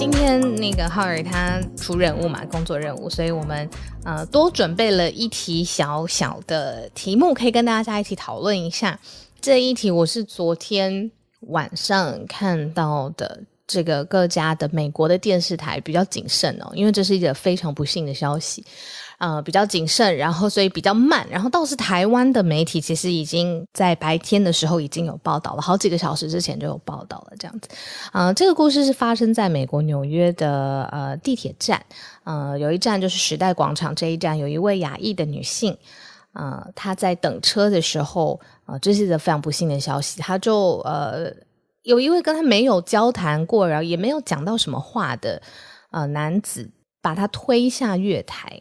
今天那个浩尔他出任务嘛，工作任务，所以我们呃多准备了一题小小的题目，可以跟大家一起讨论一下。这一题我是昨天晚上看到的。这个各家的美国的电视台比较谨慎哦，因为这是一个非常不幸的消息，呃，比较谨慎，然后所以比较慢，然后倒是台湾的媒体其实已经在白天的时候已经有报道了，好几个小时之前就有报道了，这样子，啊，这个故事是发生在美国纽约的呃地铁站，呃，有一站就是时代广场这一站，有一位亚裔的女性，呃，她在等车的时候，呃，这是一个非常不幸的消息，她就呃。有一位跟他没有交谈过，然后也没有讲到什么话的呃男子，把他推下月台。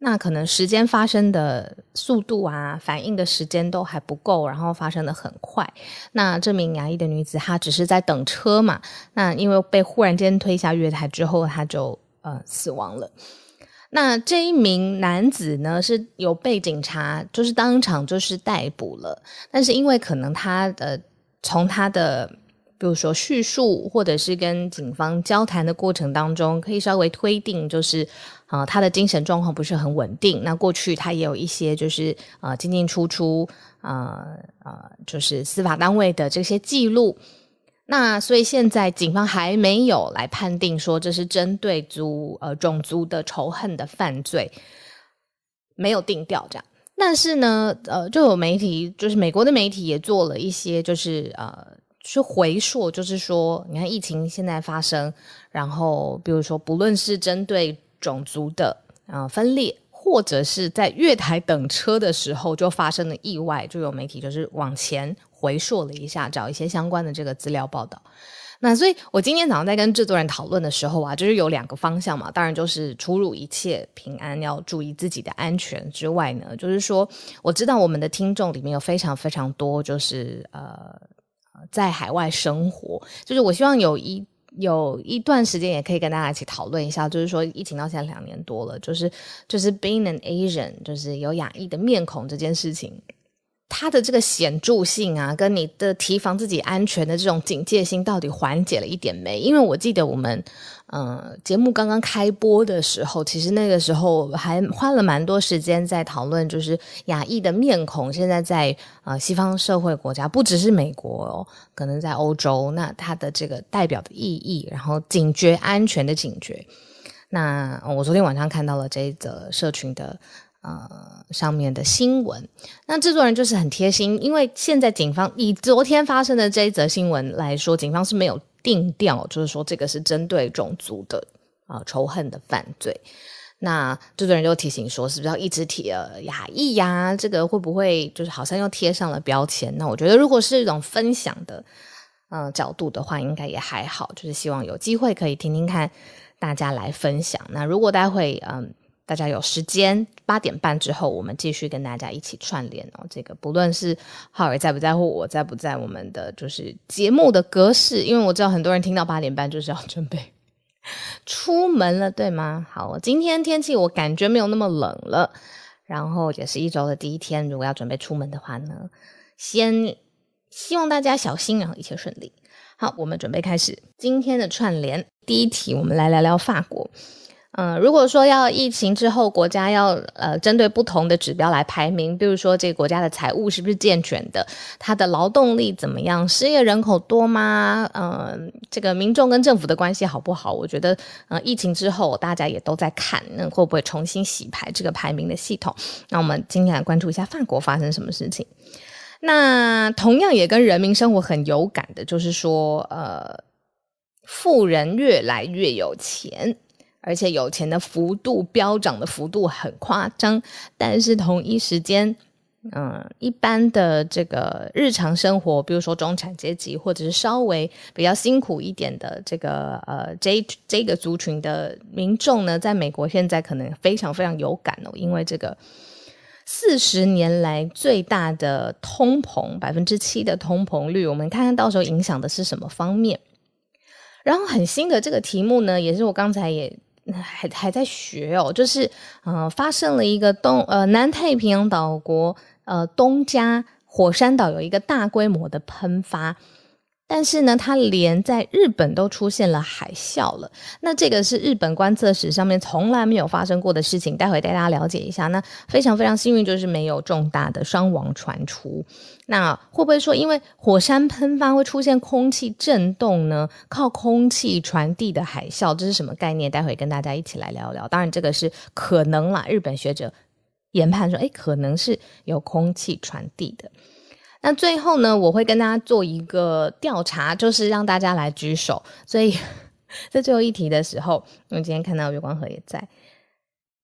那可能时间发生的速度啊，反应的时间都还不够，然后发生的很快。那这名牙医的女子，她只是在等车嘛。那因为被忽然间推下月台之后，她就呃死亡了。那这一名男子呢，是有被警察就是当场就是逮捕了，但是因为可能他的从他的比如说叙述，或者是跟警方交谈的过程当中，可以稍微推定，就是啊，他的精神状况不是很稳定。那过去他也有一些就是呃进进出出，呃呃，就是司法单位的这些记录。那所以现在警方还没有来判定说这是针对族呃种族的仇恨的犯罪，没有定调这样。但是呢，呃，就有媒体，就是美国的媒体也做了一些，就是呃。去回溯，就是说，你看疫情现在发生，然后比如说，不论是针对种族的啊分裂，或者是在月台等车的时候就发生了意外，就有媒体就是往前回溯了一下，找一些相关的这个资料报道。那所以我今天早上在跟制作人讨论的时候啊，就是有两个方向嘛，当然就是出入一切平安，要注意自己的安全之外呢，就是说我知道我们的听众里面有非常非常多，就是呃。在海外生活，就是我希望有一有一段时间也可以跟大家一起讨论一下，就是说疫情到现在两年多了，就是就是 being an Asian，就是有亚裔的面孔这件事情。它的这个显著性啊，跟你的提防自己安全的这种警戒心，到底缓解了一点没？因为我记得我们，呃，节目刚刚开播的时候，其实那个时候还花了蛮多时间在讨论，就是亚裔的面孔，现在在呃西方社会国家，不只是美国哦，可能在欧洲，那它的这个代表的意义，然后警觉安全的警觉。那我昨天晚上看到了这一则社群的。呃，上面的新闻，那制作人就是很贴心，因为现在警方以昨天发生的这一则新闻来说，警方是没有定调，就是说这个是针对种族的啊仇恨的犯罪。那制作人就提醒说，是不是要一直提呃亚裔呀？这个会不会就是好像又贴上了标签？那我觉得，如果是一种分享的嗯角度的话，应该也还好，就是希望有机会可以听听看大家来分享。那如果待会嗯。大家有时间，八点半之后，我们继续跟大家一起串联哦。这个不论是浩尔在不在乎，我在不在，我们的就是节目的格式，因为我知道很多人听到八点半就是要准备出门了，对吗？好，今天天气我感觉没有那么冷了，然后也是一周的第一天，如果要准备出门的话呢，先希望大家小心，然后一切顺利。好，我们准备开始今天的串联。第一题，我们来聊聊法国。嗯，如果说要疫情之后，国家要呃针对不同的指标来排名，比如说这个国家的财务是不是健全的，它的劳动力怎么样，失业人口多吗？嗯，这个民众跟政府的关系好不好？我觉得，呃，疫情之后大家也都在看，那会不会重新洗牌这个排名的系统？那我们今天来关注一下法国发生什么事情。那同样也跟人民生活很有感的，就是说，呃，富人越来越有钱。而且有钱的幅度飙涨的幅度很夸张，但是同一时间，嗯，一般的这个日常生活，比如说中产阶级或者是稍微比较辛苦一点的这个呃这这个族群的民众呢，在美国现在可能非常非常有感哦，因为这个四十年来最大的通膨百分之七的通膨率，我们看看到时候影响的是什么方面。然后很新的这个题目呢，也是我刚才也。还还在学哦，就是呃，发生了一个东呃南太平洋岛国呃东加火山岛有一个大规模的喷发，但是呢，它连在日本都出现了海啸了。那这个是日本观测史上面从来没有发生过的事情。待会带大家了解一下。那非常非常幸运，就是没有重大的伤亡传出。那会不会说，因为火山喷发会出现空气震动呢？靠空气传递的海啸，这是什么概念？待会跟大家一起来聊聊。当然，这个是可能啦。日本学者研判说，哎，可能是有空气传递的。那最后呢，我会跟大家做一个调查，就是让大家来举手。所以 在最后一题的时候，我们今天看到月光河也在。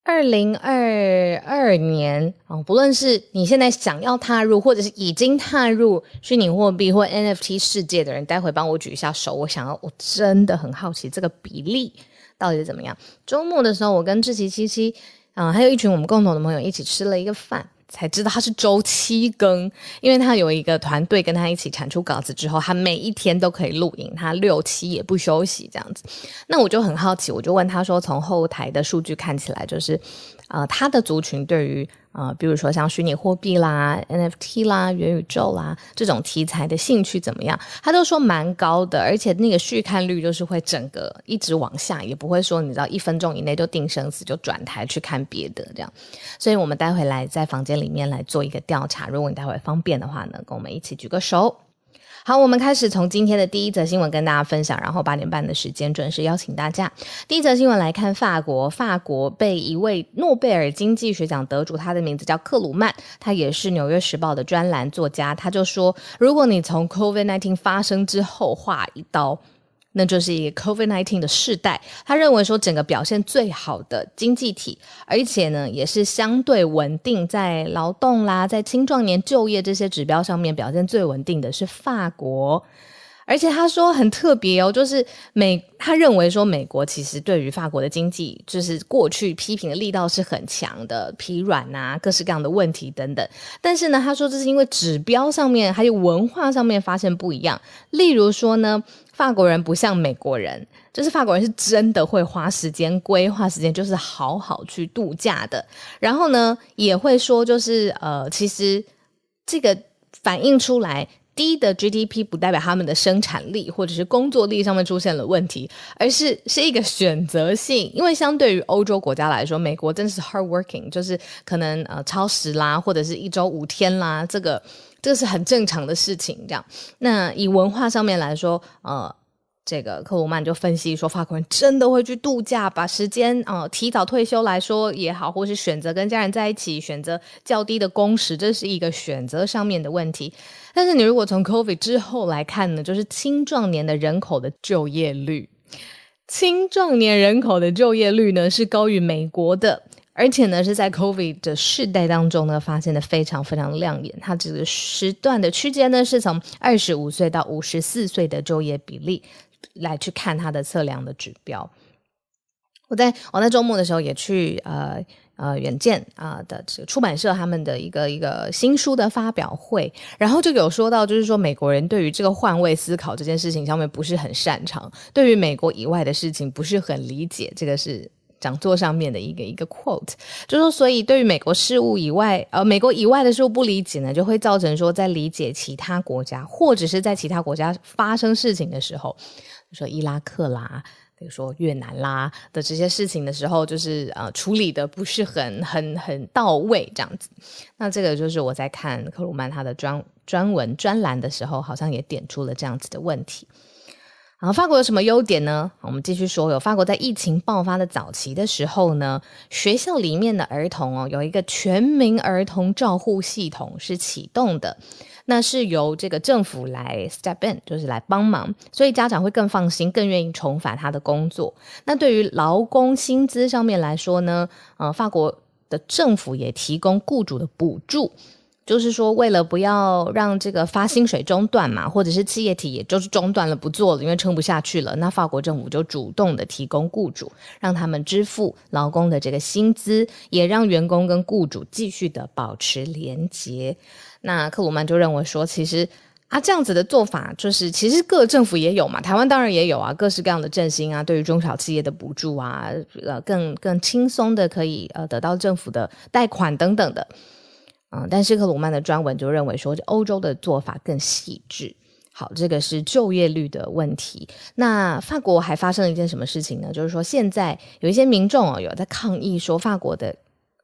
二零二二年啊，不论是你现在想要踏入，或者是已经踏入虚拟货币或 NFT 世界的人，待会帮我举一下手。我想要，我真的很好奇这个比例到底是怎么样。周末的时候，我跟志奇七七啊，还有一群我们共同的朋友一起吃了一个饭。才知道他是周七更，因为他有一个团队跟他一起产出稿子之后，他每一天都可以录影，他六七也不休息这样子。那我就很好奇，我就问他说：“从后台的数据看起来，就是。”呃，他的族群对于啊，比如说像虚拟货币啦、NFT 啦、元宇宙啦这种题材的兴趣怎么样？他都说蛮高的，而且那个续看率就是会整个一直往下，也不会说你知道一分钟以内就定生死就转台去看别的这样。所以我们待会来在房间里面来做一个调查，如果你待会方便的话呢，跟我们一起举个手。好，我们开始从今天的第一则新闻跟大家分享，然后八点半的时间准时邀请大家。第一则新闻来看，法国，法国被一位诺贝尔经济学奖得主，他的名字叫克鲁曼，他也是《纽约时报》的专栏作家，他就说，如果你从 COVID-19 发生之后划一刀。那就是一个 COVID-19 的世代，他认为说整个表现最好的经济体，而且呢也是相对稳定，在劳动啦，在青壮年就业这些指标上面表现最稳定的是法国。而且他说很特别哦，就是美，他认为说美国其实对于法国的经济，就是过去批评的力道是很强的，疲软啊，各式各样的问题等等。但是呢，他说这是因为指标上面还有文化上面发现不一样。例如说呢，法国人不像美国人，就是法国人是真的会花时间规划时间，就是好好去度假的。然后呢，也会说就是呃，其实这个反映出来。低的 GDP 不代表他们的生产力或者是工作力上面出现了问题，而是是一个选择性。因为相对于欧洲国家来说，美国真的是 hard working，就是可能呃超时啦，或者是一周五天啦，这个这个是很正常的事情。这样，那以文化上面来说，呃。这个克鲁曼就分析说，法国人真的会去度假，把时间啊提早退休来说也好，或是选择跟家人在一起，选择较低的工时，这是一个选择上面的问题。但是你如果从 COVID 之后来看呢，就是青壮年的人口的就业率，青壮年人口的就业率呢是高于美国的，而且呢是在 COVID 的世代当中呢发现的非常非常亮眼。它这个时段的区间呢是从二十五岁到五十四岁的就业比例。来去看它的测量的指标。我在我在周末的时候也去呃呃远见啊的这个出版社他们的一个一个新书的发表会，然后就有说到，就是说美国人对于这个换位思考这件事情上面不是很擅长，对于美国以外的事情不是很理解。这个是讲座上面的一个一个 quote，就说所以对于美国事务以外，呃美国以外的事物不理解呢，就会造成说在理解其他国家或者是在其他国家发生事情的时候。说伊拉克啦，比如说越南啦的这些事情的时候，就是呃处理的不是很很很到位这样子。那这个就是我在看克鲁曼他的专专文专栏的时候，好像也点出了这样子的问题。然后法国有什么优点呢？我们继续说，有法国在疫情爆发的早期的时候呢，学校里面的儿童哦，有一个全民儿童照护系统是启动的。那是由这个政府来 step in，就是来帮忙，所以家长会更放心，更愿意重返他的工作。那对于劳工薪资上面来说呢，呃，法国的政府也提供雇主的补助，就是说为了不要让这个发薪水中断嘛，或者是企业体也就是中断了不做了，因为撑不下去了，那法国政府就主动的提供雇主，让他们支付劳工的这个薪资，也让员工跟雇主继续的保持连结。那克鲁曼就认为说，其实啊，这样子的做法就是，其实各政府也有嘛，台湾当然也有啊，各式各样的振兴啊，对于中小企业的补助啊，呃，更更轻松的可以呃得到政府的贷款等等的，嗯，但是克鲁曼的专文就认为说，欧洲的做法更细致。好，这个是就业率的问题。那法国还发生了一件什么事情呢？就是说，现在有一些民众哦，有在抗议说，法国的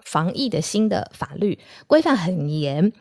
防疫的新的法律规范很严。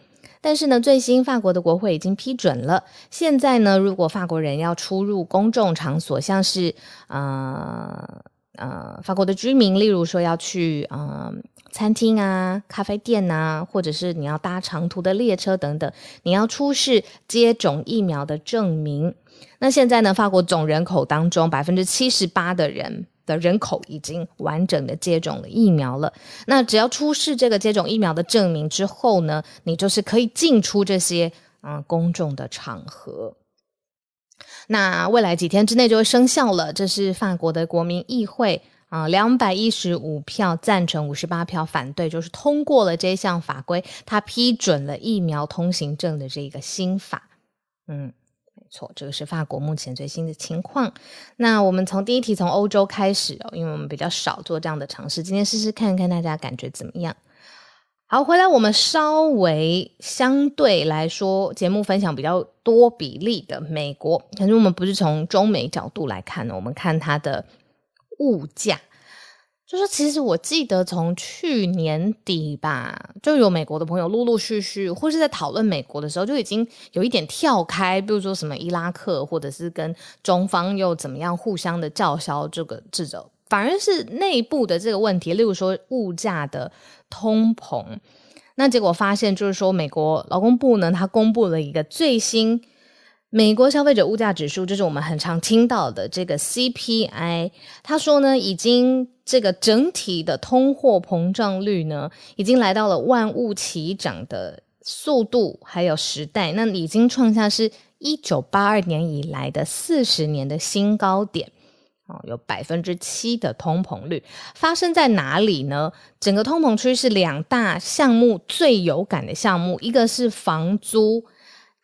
但是呢，最新法国的国会已经批准了。现在呢，如果法国人要出入公众场所，像是呃呃法国的居民，例如说要去呃餐厅啊、咖啡店啊，或者是你要搭长途的列车等等，你要出示接种疫苗的证明。那现在呢，法国总人口当中百分之七十八的人。人口已经完整的接种了疫苗了，那只要出示这个接种疫苗的证明之后呢，你就是可以进出这些嗯公众的场合。那未来几天之内就会生效了。这是法国的国民议会啊，两百一十五票赞成，五十八票反对，就是通过了这项法规，他批准了疫苗通行证的这个新法，嗯。错，这个是法国目前最新的情况。那我们从第一题从欧洲开始哦，因为我们比较少做这样的尝试，今天试试看看大家感觉怎么样。好，回来我们稍微相对来说节目分享比较多比例的美国，可是我们不是从中美角度来看呢，我们看它的物价。就是，其实我记得从去年底吧，就有美国的朋友陆陆续续，或是在讨论美国的时候，就已经有一点跳开，比如说什么伊拉克，或者是跟中方又怎么样互相的叫嚣这个这种，反而是内部的这个问题，例如说物价的通膨，那结果发现就是说，美国劳工部呢，它公布了一个最新。美国消费者物价指数，就是我们很常听到的这个 CPI。他说呢，已经这个整体的通货膨胀率呢，已经来到了万物齐涨的速度，还有时代，那已经创下是一九八二年以来的四十年的新高点。哦，有百分之七的通膨率发生在哪里呢？整个通膨区是两大项目最有感的项目，一个是房租。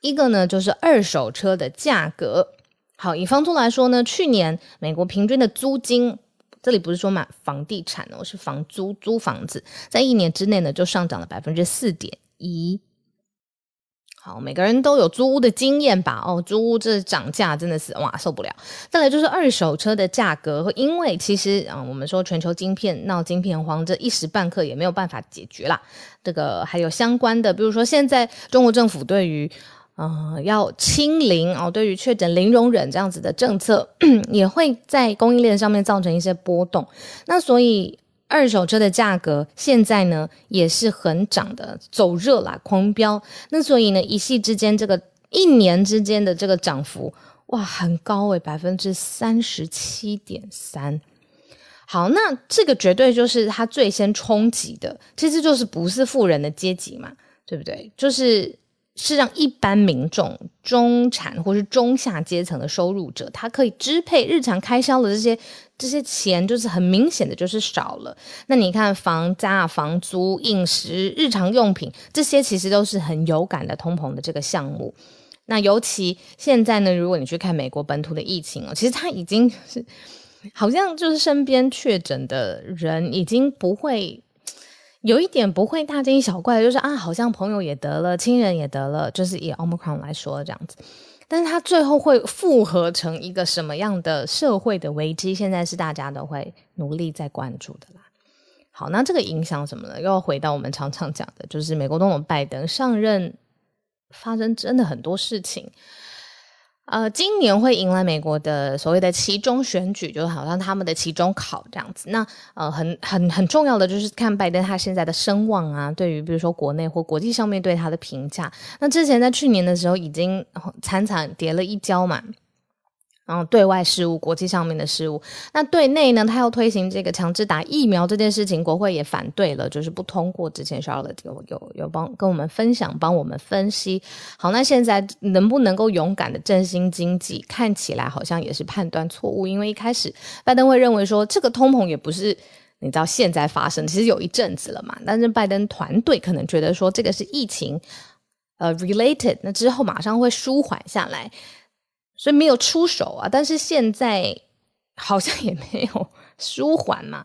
一个呢，就是二手车的价格。好，以房租来说呢，去年美国平均的租金，这里不是说买房地产哦，是房租租房子，在一年之内呢，就上涨了百分之四点一。好，每个人都有租屋的经验吧？哦，租屋这涨价真的是哇受不了。再来就是二手车的价格，因为其实啊，我们说全球晶片闹晶片荒，这一时半刻也没有办法解决啦。这个还有相关的，比如说现在中国政府对于呃，要清零哦，对于确诊零容忍这样子的政策，也会在供应链上面造成一些波动。那所以二手车的价格现在呢也是很涨的，走热啦，狂飙。那所以呢，一系之间这个一年之间的这个涨幅，哇，很高诶，百分之三十七点三。好，那这个绝对就是它最先冲击的，其实就是不是富人的阶级嘛，对不对？就是。是让一般民众、中产或是中下阶层的收入者，他可以支配日常开销的这些这些钱，就是很明显的就是少了。那你看，房价、房租、饮食、日常用品这些，其实都是很有感的通膨的这个项目。那尤其现在呢，如果你去看美国本土的疫情哦，其实它已经是好像就是身边确诊的人已经不会。有一点不会大惊小怪，就是啊，好像朋友也得了，亲人也得了，就是以 omicron 来说这样子，但是它最后会复合成一个什么样的社会的危机，现在是大家都会努力在关注的啦。好，那这个影响什么呢？又要回到我们常常讲的，就是美国总统拜登上任发生真的很多事情。呃，今年会迎来美国的所谓的期中选举，就好像他们的期中考这样子。那呃，很很很重要的就是看拜登他现在的声望啊，对于比如说国内或国际上面对他的评价。那之前在去年的时候已经惨惨跌了一跤嘛。然后对外事务、国际上面的事务，那对内呢？他要推行这个强制打疫苗这件事情，国会也反对了，就是不通过。之前 Charlotte 有有有帮跟我们分享，帮我们分析。好，那现在能不能够勇敢的振兴经济？看起来好像也是判断错误，因为一开始拜登会认为说，这个通膨也不是你知道现在发生，其实有一阵子了嘛。但是拜登团队可能觉得说，这个是疫情呃 related，那之后马上会舒缓下来。所以没有出手啊，但是现在好像也没有 舒缓嘛。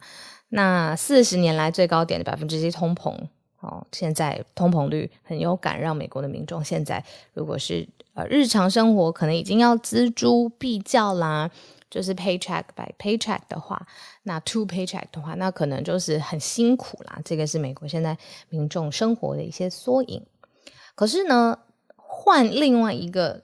那四十年来最高点的百分之七通膨，哦，现在通膨率很有感，让美国的民众现在如果是呃日常生活可能已经要锱铢必较啦，就是 paycheck by paycheck 的话，那 two paycheck 的话，那可能就是很辛苦啦。这个是美国现在民众生活的一些缩影。可是呢，换另外一个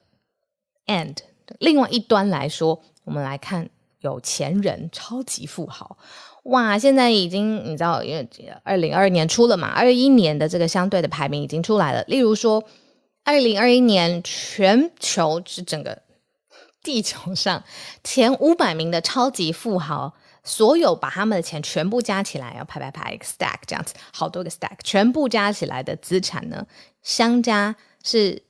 end，另外一端来说，我们来看有钱人、超级富豪。哇，现在已经你知道，因为二零二二年出了嘛，二一年的这个相对的排名已经出来了。例如说，二零二一年全球是整个地球上前五百名的超级富豪，所有把他们的钱全部加起来，要排排排 stack 这样子，好多个 stack 全部加起来的资产呢，相加是。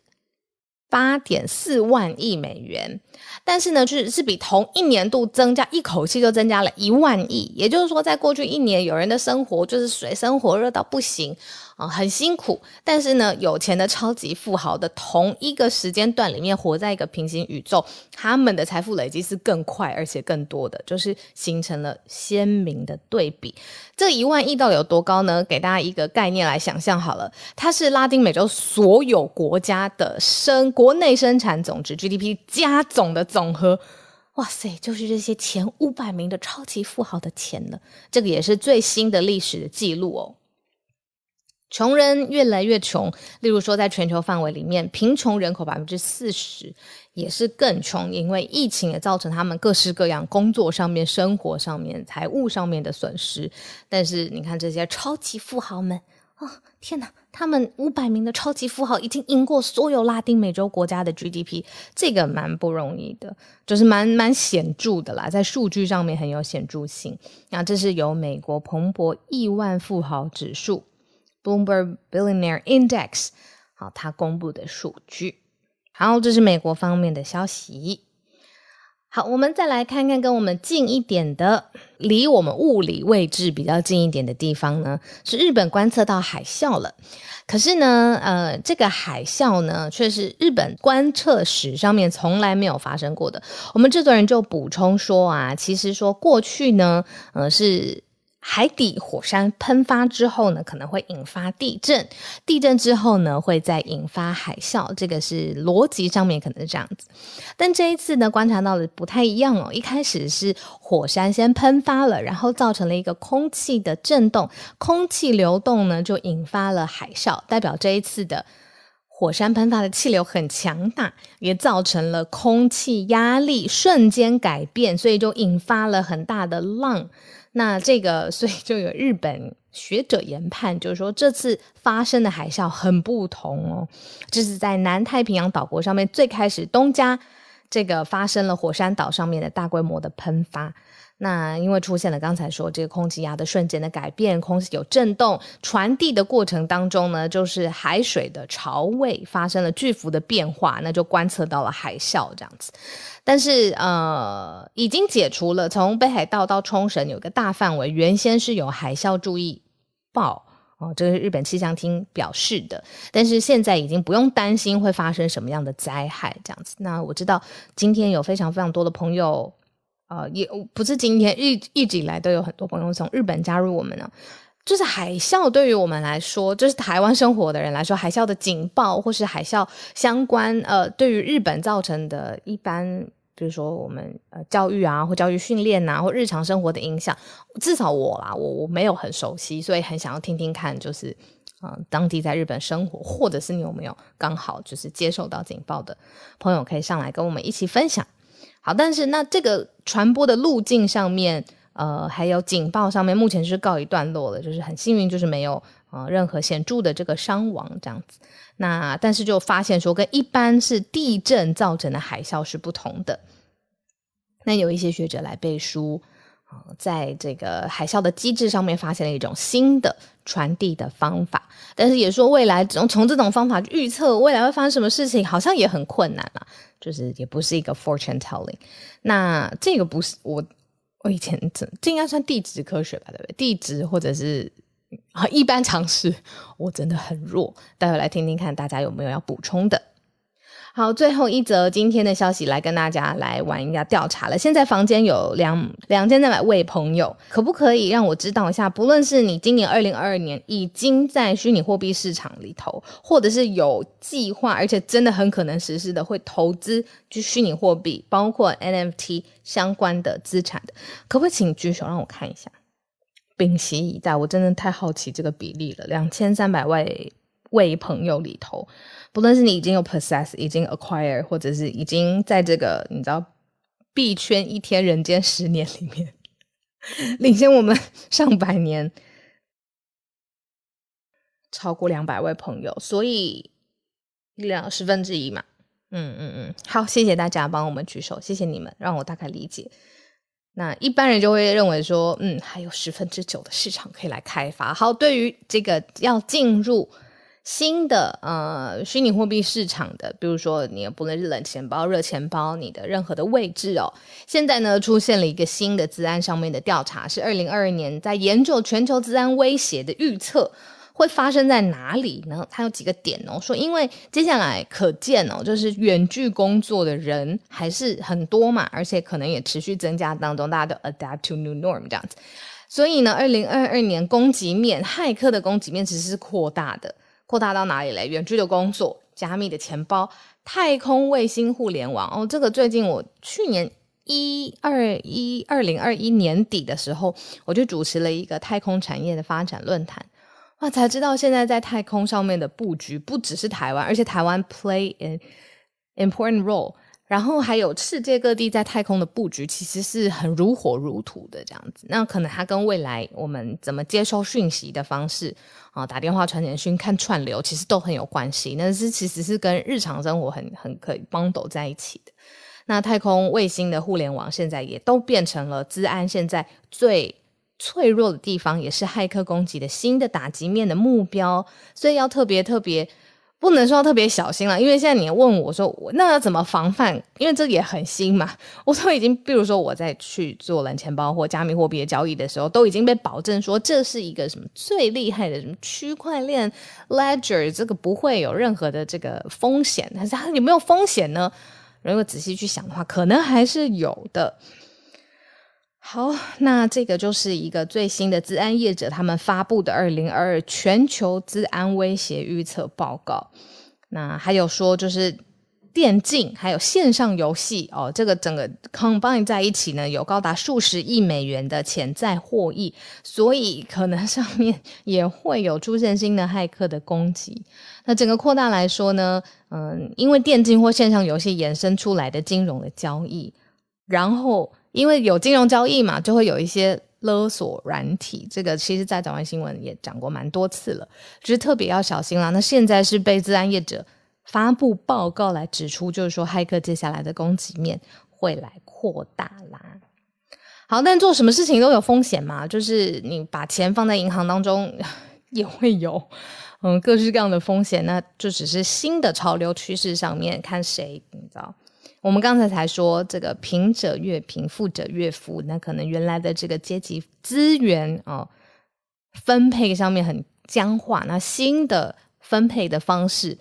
八点四万亿美元，但是呢，就是是比同一年度增加一口气就增加了一万亿，也就是说，在过去一年，有人的生活就是水深火热到不行。啊，很辛苦，但是呢，有钱的超级富豪的同一个时间段里面，活在一个平行宇宙，他们的财富累积是更快而且更多的，就是形成了鲜明的对比。这一万亿到底有多高呢？给大家一个概念来想象好了，它是拉丁美洲所有国家的生国内生产总值 GDP 加总的总和。哇塞，就是这些前五百名的超级富豪的钱了。这个也是最新的历史的记录哦。穷人越来越穷，例如说，在全球范围里面，贫穷人口百分之四十也是更穷，因为疫情也造成他们各式各样工作上面、生活上面、财务上面的损失。但是，你看这些超级富豪们啊，天哪，他们五百名的超级富豪已经赢过所有拉丁美洲国家的 GDP，这个蛮不容易的，就是蛮蛮显著的啦，在数据上面很有显著性。那这是由美国彭博亿万富豪指数。Bloomberg Billionaire Index，好，它公布的数据。好，这是美国方面的消息。好，我们再来看看跟我们近一点的，离我们物理位置比较近一点的地方呢，是日本观测到海啸了。可是呢，呃，这个海啸呢，却是日本观测史上面从来没有发生过的。我们制作人就补充说啊，其实说过去呢，呃，是。海底火山喷发之后呢，可能会引发地震，地震之后呢，会再引发海啸，这个是逻辑上面可能是这样子。但这一次呢，观察到的不太一样哦。一开始是火山先喷发了，然后造成了一个空气的震动，空气流动呢就引发了海啸，代表这一次的火山喷发的气流很强大，也造成了空气压力瞬间改变，所以就引发了很大的浪。那这个，所以就有日本学者研判，就是说这次发生的海啸很不同哦，就是在南太平洋岛国上面最开始东加这个发生了火山岛上面的大规模的喷发。那因为出现了刚才说这个空气压的瞬间的改变，空气有震动传递的过程当中呢，就是海水的潮位发生了巨幅的变化，那就观测到了海啸这样子。但是呃，已经解除了从北海道到冲绳有个大范围，原先是有海啸注意报哦，这是日本气象厅表示的。但是现在已经不用担心会发生什么样的灾害这样子。那我知道今天有非常非常多的朋友。呃，也不是今天一一直以来都有很多朋友从日本加入我们呢。就是海啸对于我们来说，就是台湾生活的人来说，海啸的警报或是海啸相关，呃，对于日本造成的一般，比如说我们呃教育啊或教育训练呐或日常生活的影响，至少我啦，我我没有很熟悉，所以很想要听听看，就是嗯，当地在日本生活，或者是你有没有刚好就是接受到警报的朋友，可以上来跟我们一起分享。好，但是那这个传播的路径上面，呃，还有警报上面，目前是告一段落了，就是很幸运，就是没有呃任何显著的这个伤亡这样子。那但是就发现说，跟一般是地震造成的海啸是不同的。那有一些学者来背书。在这个海啸的机制上面发现了一种新的传递的方法，但是也说未来从从这种方法预测未来会发生什么事情，好像也很困难啊，就是也不是一个 fortune telling。那这个不是我我以前这这应该算地质科学吧，对不对？地质或者是啊一般常识，我真的很弱。待会来听听看大家有没有要补充的。好，最后一则今天的消息来跟大家来玩一下调查了。现在房间有两两千三百位朋友，可不可以让我知道一下？不论是你今年二零二二年已经在虚拟货币市场里头，或者是有计划，而且真的很可能实施的会投资就虚拟货币，包括 NFT 相关的资产的，可不可以请举手让我看一下？屏息以待，我真的太好奇这个比例了。两千三百位位朋友里头。不论是你已经有 possess，已经 acquire，或者是已经在这个你知道币圈一天人间十年里面领先我们上百年，超过两百位朋友，所以两十分之一嘛，嗯嗯嗯，好，谢谢大家帮我们举手，谢谢你们让我大概理解。那一般人就会认为说，嗯，还有十分之九的市场可以来开发。好，对于这个要进入。新的呃虚拟货币市场的，比如说你不论是冷钱包、热钱包，你的任何的位置哦，现在呢出现了一个新的资安上面的调查，是二零二二年在研究全球资安威胁的预测会发生在哪里呢？它有几个点哦，说因为接下来可见哦，就是远距工作的人还是很多嘛，而且可能也持续增加当中，大家都 adapt to new norm 这样子，所以呢，二零二二年攻击面骇客的攻击面其实是扩大的。扩大到哪里嘞？远距的工作、加密的钱包、太空卫星互联网哦。这个最近我去年一二一二零二一年底的时候，我就主持了一个太空产业的发展论坛，哇，才知道现在在太空上面的布局不只是台湾，而且台湾 play an important role。然后还有世界各地在太空的布局，其实是很如火如荼的这样子。那可能它跟未来我们怎么接收讯息的方式啊，打电话、传简讯、看串流，其实都很有关系。那是其实是跟日常生活很很可以帮斗在一起的。那太空卫星的互联网现在也都变成了治安现在最脆弱的地方，也是骇客攻击的新的打击面的目标，所以要特别特别。不能说特别小心了，因为现在你问我说，那要怎么防范？因为这也很新嘛。我都已经，比如说我在去做冷钱包或加密货币交易的时候，都已经被保证说这是一个什么最厉害的什么区块链 ledger，这个不会有任何的这个风险。但是它有没有风险呢？如果仔细去想的话，可能还是有的。好，那这个就是一个最新的治安业者他们发布的二零二二全球治安威胁预测报告。那还有说，就是电竞还有线上游戏哦，这个整个 combine 在一起呢，有高达数十亿美元的潜在获益，所以可能上面 也会有出现新的骇客的攻击。那整个扩大来说呢，嗯，因为电竞或线上游戏衍生出来的金融的交易，然后。因为有金融交易嘛，就会有一些勒索软体。这个其实，在早安新闻也讲过蛮多次了，只是特别要小心啦。那现在是被自然业者发布报告来指出，就是说骇客接下来的攻击面会来扩大啦。好，但做什么事情都有风险嘛，就是你把钱放在银行当中 也会有嗯各式各样的风险。那就只是新的潮流趋势上面看谁，你知道。我们刚才才说，这个贫者越贫，富者越富，那可能原来的这个阶级资源哦分配上面很僵化，那新的分配的方式，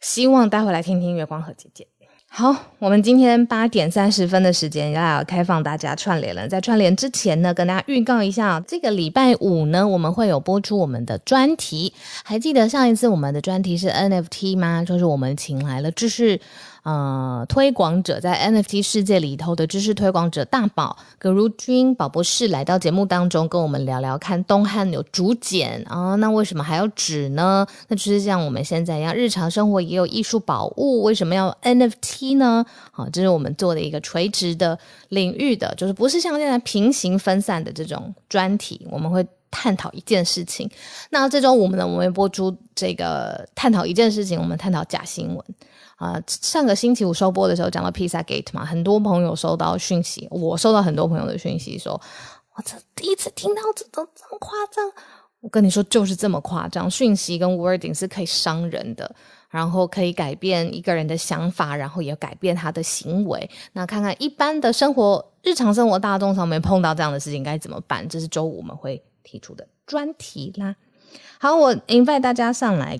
希望待会来听听月光和姐姐。好，我们今天八点三十分的时间要开放大家串联了。在串联之前呢，跟大家预告一下，这个礼拜五呢，我们会有播出我们的专题。还记得上一次我们的专题是 NFT 吗？就是我们请来了知识。呃，推广者在 NFT 世界里头的知识推广者大宝葛如君宝博士来到节目当中，跟我们聊聊看东汉有竹简啊，那为什么还要纸呢？那就是像我们现在一样，日常生活也有艺术宝物，为什么要 NFT 呢？好，这是我们做的一个垂直的领域的，就是不是像现在平行分散的这种专题，我们会探讨一件事情。那这周我们呢，我们播出这个探讨一件事情，我们探讨假新闻。啊，上个星期五收播的时候讲到披萨 gate 嘛，很多朋友收到讯息，我收到很多朋友的讯息，说我这第一次听到这都这么夸张。我跟你说，就是这么夸张，讯息跟 wording 是可以伤人的，然后可以改变一个人的想法，然后也改变他的行为。那看看一般的生活、日常生活大众上面碰到这样的事情该怎么办？这是周五我们会提出的专题啦。好，我 invite 大家上来。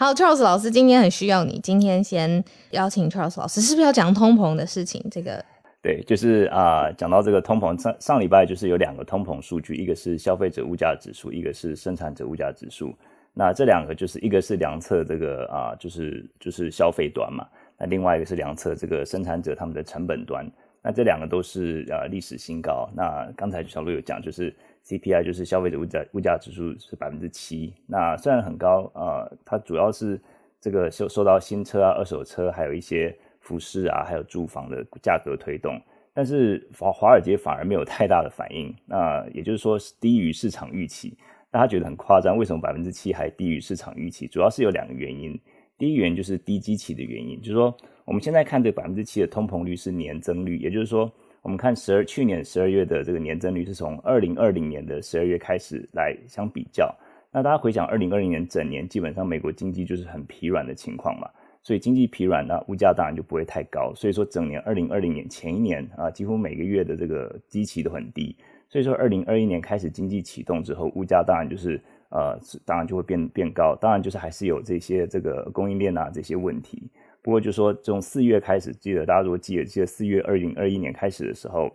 好，Charles 老师今天很需要你，今天先邀请 Charles 老师，是不是要讲通膨的事情？这个对，就是啊，讲到这个通膨，上上礼拜就是有两个通膨数据，一个是消费者物价指数，一个是生产者物价指数。那这两个就是一个是量测这个啊，就是就是消费端嘛，那另外一个是量测这个生产者他们的成本端。那这两个都是呃历史新高。那刚才小陆有讲，就是 CPI 就是消费者物价物价指数是百分之七。那虽然很高，呃，它主要是这个受受到新车啊、二手车，还有一些服饰啊，还有住房的价格推动。但是华华尔街反而没有太大的反应。那也就是说是低于市场预期。大家觉得很夸张，为什么百分之七还低于市场预期？主要是有两个原因。第一原因就是低基期的原因，就是说。我们现在看这百分之七的通膨率是年增率，也就是说，我们看十二去年十二月的这个年增率是从二零二零年的十二月开始来相比较。那大家回想二零二零年整年，基本上美国经济就是很疲软的情况嘛，所以经济疲软，那物价当然就不会太高。所以说整年二零二零年前一年啊，几乎每个月的这个基期都很低。所以说二零二一年开始经济启动之后，物价当然就是呃，当然就会变变高。当然就是还是有这些这个供应链啊这些问题。不过就说从四月开始，记得大家如果记得，记得四月二零二一年开始的时候，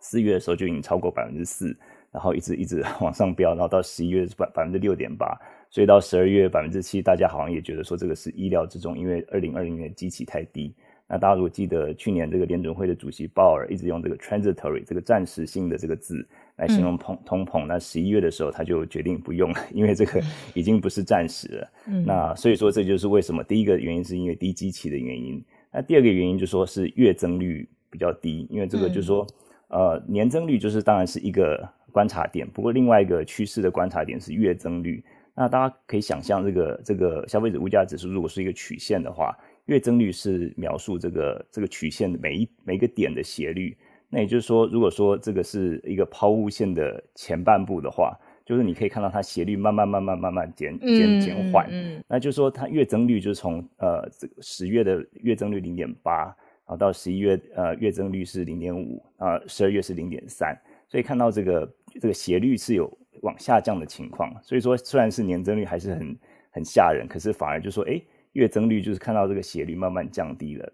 四月的时候就已经超过百分之四，然后一直一直往上飙，然后到十一月是百百分之六点八，所以到十二月百分之七，大家好像也觉得说这个是意料之中，因为二零二零年基期太低。那大家如果记得去年这个联准会的主席鲍尔一直用这个 transitory 这个暂时性的这个字来形容通通膨，那十一月的时候他就决定不用了，因为这个已经不是暂时了。那所以说这就是为什么第一个原因是因为低基期的原因，那第二个原因就说是月增率比较低，因为这个就是说呃年增率就是当然是一个观察点，不过另外一个趋势的观察点是月增率。那大家可以想象这个这个消费者物价指数如果是一个曲线的话。月增率是描述这个这个曲线的每一每个点的斜率，那也就是说，如果说这个是一个抛物线的前半部的话，就是你可以看到它斜率慢慢慢慢慢慢减减减缓，那就是说它月增率就是从呃这个十月的月增率零点八，然后到十一月呃月增率是零点五，啊十二月是零点三，所以看到这个这个斜率是有往下降的情况，所以说虽然是年增率还是很很吓人，可是反而就说哎。月增率就是看到这个斜率慢慢降低了，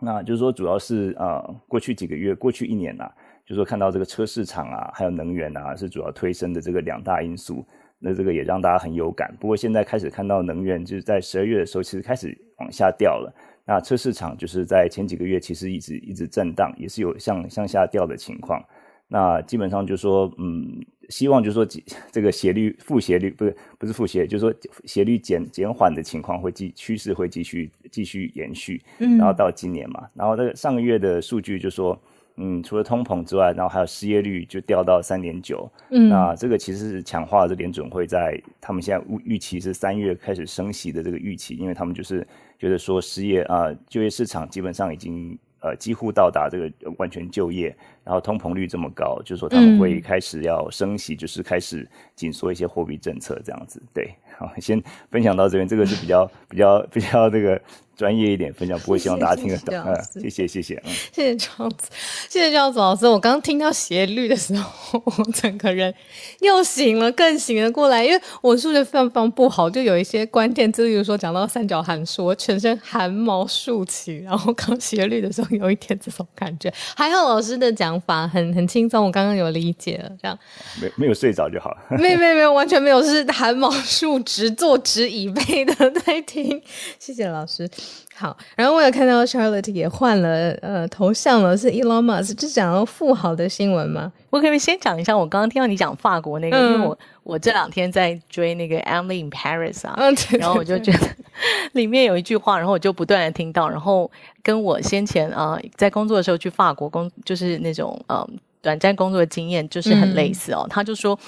那就是说主要是呃过去几个月、过去一年呐，就是说看到这个车市场啊，还有能源啊是主要推升的这个两大因素，那这个也让大家很有感。不过现在开始看到能源就是在十二月的时候，其实开始往下掉了。那车市场就是在前几个月其实一直一直震荡，也是有向向下掉的情况。那基本上就说嗯。希望就是说，这个斜率负斜率不是不是负斜，就是说斜率减减缓的情况会继趋势会继续继续延续，嗯，然后到今年嘛，然后这个上个月的数据就说，嗯，除了通膨之外，然后还有失业率就掉到三点九，嗯，那这个其实是强化了这联准会在他们现在预预期是三月开始升息的这个预期，因为他们就是觉得说失业啊就业市场基本上已经。呃，几乎到达这个完全就业，然后通膨率这么高，就是说他们会开始要升息，就是开始紧缩一些货币政策这样子。对，好，先分享到这边，这个是比较 比较比较这个。专业一点分享，不会希望大家听得懂。谢谢谢谢，谢谢 庄子，谢谢庄子老师。我刚听到斜率的时候，我整个人又醒了，更醒了过来。因为我数学非常非常不好，就有一些关键字，比如说讲到三角函数，我全身汗毛竖起。然后刚斜率的时候，有一点这种感觉。还好老师的讲法很很轻松，我刚刚有理解了。这样没没有睡着就好 了。没没没有，完全没有，是汗毛竖直，坐直椅背的在听。谢谢老师。好，然后我有看到 Charlotte 也换了呃头像了，是 Elon Musk，是讲到富豪的新闻吗？我可不可以先讲一下，我刚刚听到你讲法国那个，因为我我这两天在追那个 Emily in Paris 啊，然后我就觉得 里面有一句话，然后我就不断的听到，然后跟我先前啊在工作的时候去法国工，就是那种呃短暂工作的经验，就是很类似哦。他就说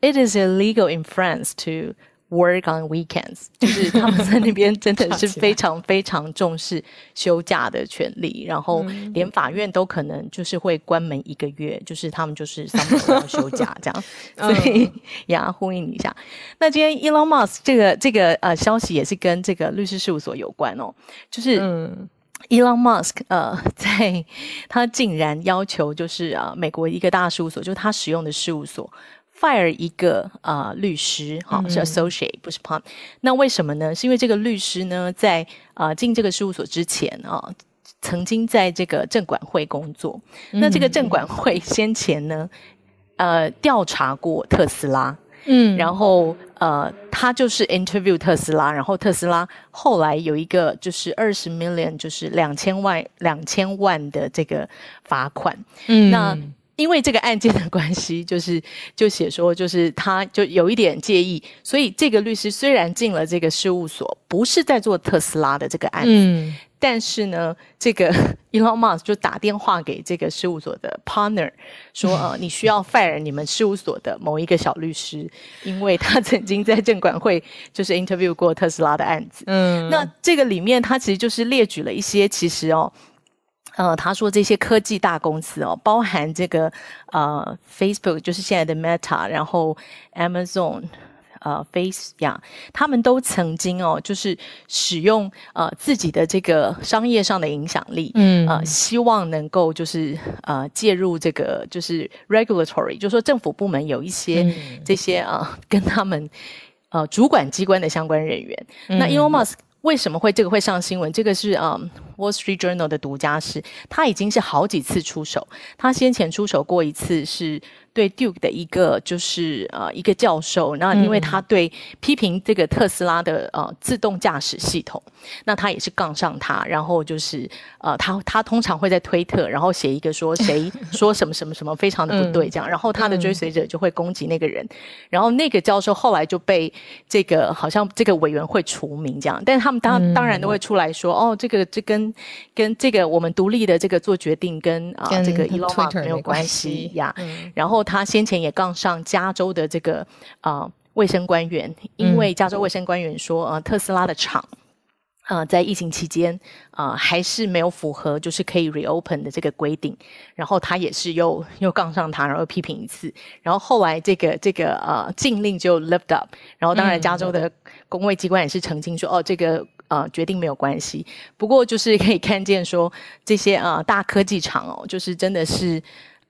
，It is illegal in France to Work on weekends，就是他们在那边真的 是非常非常重视休假的权利，然后连法院都可能就是会关门一个月，就是他们就是上班要休假这样，所以呀呼应一下。那今天 Elon Musk 这个这个呃消息也是跟这个律师事务所有关哦，就是 Elon Musk 呃在他竟然要求就是啊美国一个大事务所，就是他使用的事务所。Fire 一个啊律师，哈，是 associate 不是 partner。那为什么呢？是因为这个律师呢，在啊进这个事务所之前啊，曾经在这个证管会工作。那这个证管会先前呢，呃，调查过特斯拉，嗯，然后呃，他就是 interview 特斯拉，然后特斯拉后来有一个就是二十 million，就是两千万两千万的这个罚款，嗯，那。因为这个案件的关系，就是 就写说，就是他就有一点介意，所以这个律师虽然进了这个事务所，不是在做特斯拉的这个案子，但是呢，这个 Elon Musk 就打电话给这个事务所的 partner 说，呃，你需要 fire 你们事务所的某一个小律师，因为他曾经在证管会就是 interview 过特斯拉的案子。嗯，那这个里面他其实就是列举了一些，其实哦。呃，他说这些科技大公司哦，包含这个呃，Facebook 就是现在的 Meta，然后 Amazon，呃，Face 呀，他们都曾经哦，就是使用呃自己的这个商业上的影响力，嗯，呃，希望能够就是呃介入这个就是 regulatory，就说政府部门有一些这些啊跟他们呃主管机关的相关人员，那 Elon Musk。为什么会这个会上新闻？这个是啊，《Wall Street Journal》的独家是，他已经是好几次出手。他先前出手过一次是。对 Duke 的一个就是呃一个教授，那因为他对批评这个特斯拉的呃自动驾驶系统，那他也是杠上他，然后就是呃他他通常会在推特，然后写一个说谁 说什么什么什么非常的不对这样，然后他的追随者就会攻击那个人，然后那个教授后来就被这个好像这个委员会除名这样，但是他们当当然都会出来说哦这个这跟跟这个我们独立的这个做决定跟啊这个 Elon Musk 没有关系呀，然后。他先前也杠上加州的这个啊卫生官员，因为加州卫生官员说，呃，特斯拉的厂，呃，在疫情期间，啊，还是没有符合就是可以 reopen 的这个规定，然后他也是又又杠上他，然后批评一次，然后后来这个这个呃禁令就 lift up，然后当然加州的公卫机关也是澄清说，哦，这个呃决定没有关系，不过就是可以看见说这些啊大科技厂哦，就是真的是。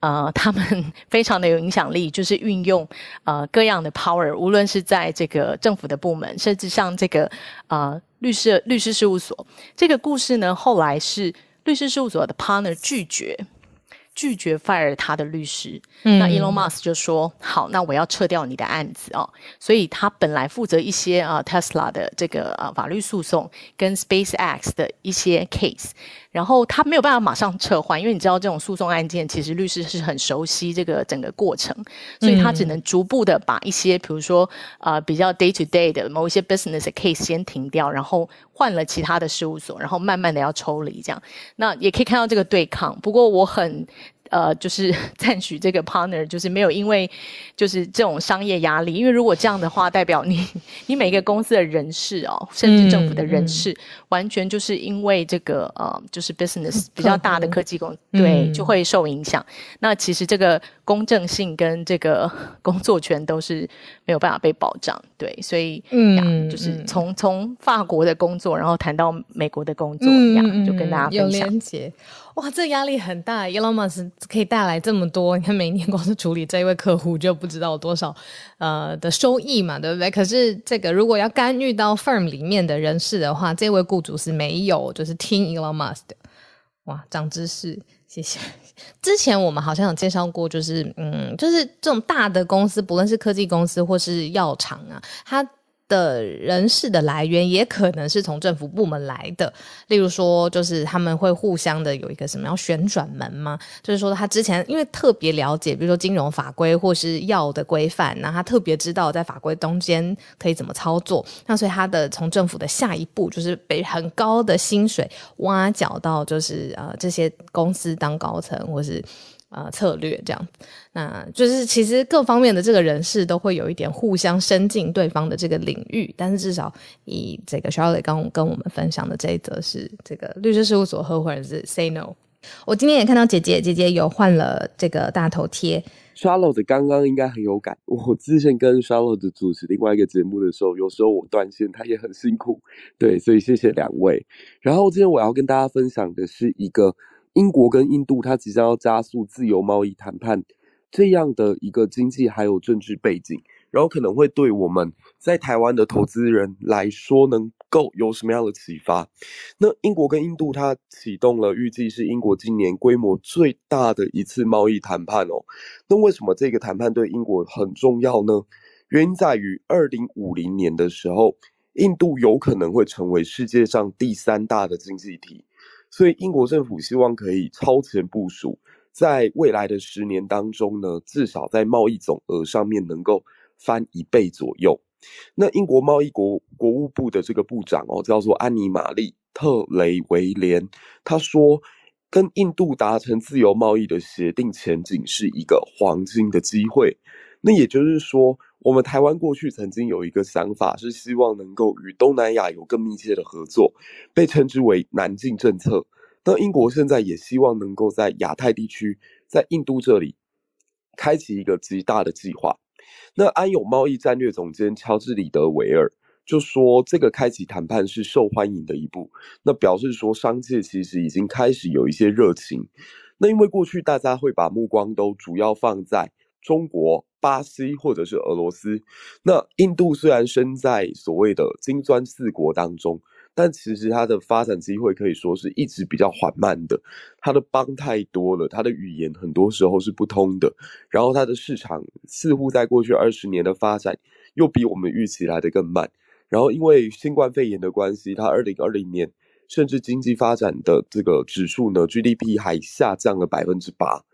呃，他们 非常的有影响力，就是运用呃各样的 power，无论是在这个政府的部门，甚至像这个呃律师律师事务所。这个故事呢，后来是律师事务所的 partner 拒绝。拒绝 fire 他的律师，那 Elon Musk 就说：“好，那我要撤掉你的案子哦。”所以他本来负责一些啊 Tesla 的这个啊法律诉讼跟 SpaceX 的一些 case，然后他没有办法马上撤换，因为你知道这种诉讼案件其实律师是很熟悉这个整个过程，所以他只能逐步的把一些比如说呃比较 day to day 的某一些 business case 先停掉，然后换了其他的事务所，然后慢慢的要抽离这样。那也可以看到这个对抗。不过我很。呃，就是 赞许这个 partner，就是没有因为就是这种商业压力，因为如果这样的话，代表你你每个公司的人事哦，甚至政府的人事，完全就是因为这个呃，就是 business 比较大的科技公对就会受影响。那其实这个公正性跟这个 工作权都是没有办法被保障，对，所以嗯，就是从从法国的工作，然后谈到美国的工作一样，就跟大家分享。哇，这压力很大。Elon Musk 可以带来这么多，你看每年光是处理这一位客户就不知道多少呃的收益嘛，对不对？可是这个如果要干预到 firm 里面的人事的话，这位雇主是没有就是听 Elon Musk 的。哇，长知识，谢谢。之前我们好像有介绍过，就是嗯，就是这种大的公司，不论是科技公司或是药厂啊，它。的人事的来源也可能是从政府部门来的，例如说，就是他们会互相的有一个什么要旋转门吗？就是说，他之前因为特别了解，比如说金融法规或是药的规范，那他特别知道在法规中间可以怎么操作，那所以他的从政府的下一步就是被很高的薪水挖角到，就是呃这些公司当高层或是。呃，策略这样，那就是其实各方面的这个人士都会有一点互相伸进对方的这个领域，但是至少以这个 Charlotte 刚跟我们分享的这一则是这个律师事务所合伙人是 Say No。我今天也看到姐姐姐姐有换了这个大头贴，Charlotte 刚刚应该很有感。我之前跟 Charlotte 主持另外一个节目的时候，有时候我断线，她也很辛苦。对，所以谢谢两位。然后今天我要跟大家分享的是一个。英国跟印度，它即将要加速自由贸易谈判，这样的一个经济还有政治背景，然后可能会对我们在台湾的投资人来说能够有什么样的启发？那英国跟印度它启动了，预计是英国今年规模最大的一次贸易谈判哦。那为什么这个谈判对英国很重要呢？原因在于二零五零年的时候，印度有可能会成为世界上第三大的经济体，所以英国政府希望可以超前部署。在未来的十年当中呢，至少在贸易总额上面能够翻一倍左右。那英国贸易国国务部的这个部长哦，叫做安妮玛丽特雷维廉，他说，跟印度达成自由贸易的协定前景是一个黄金的机会。那也就是说，我们台湾过去曾经有一个想法，是希望能够与东南亚有更密切的合作，被称之为南进政策。那英国现在也希望能够在亚太地区，在印度这里开启一个极大的计划。那安永贸易战略总监乔治里德维尔就说，这个开启谈判是受欢迎的一步。那表示说，商界其实已经开始有一些热情。那因为过去大家会把目光都主要放在中国、巴西或者是俄罗斯。那印度虽然身在所谓的金砖四国当中。但其实它的发展机会可以说是一直比较缓慢的，它的邦太多了，它的语言很多时候是不通的，然后它的市场似乎在过去二十年的发展又比我们预期来的更慢，然后因为新冠肺炎的关系，它二零二零年甚至经济发展的这个指数呢，GDP 还下降了百分之八。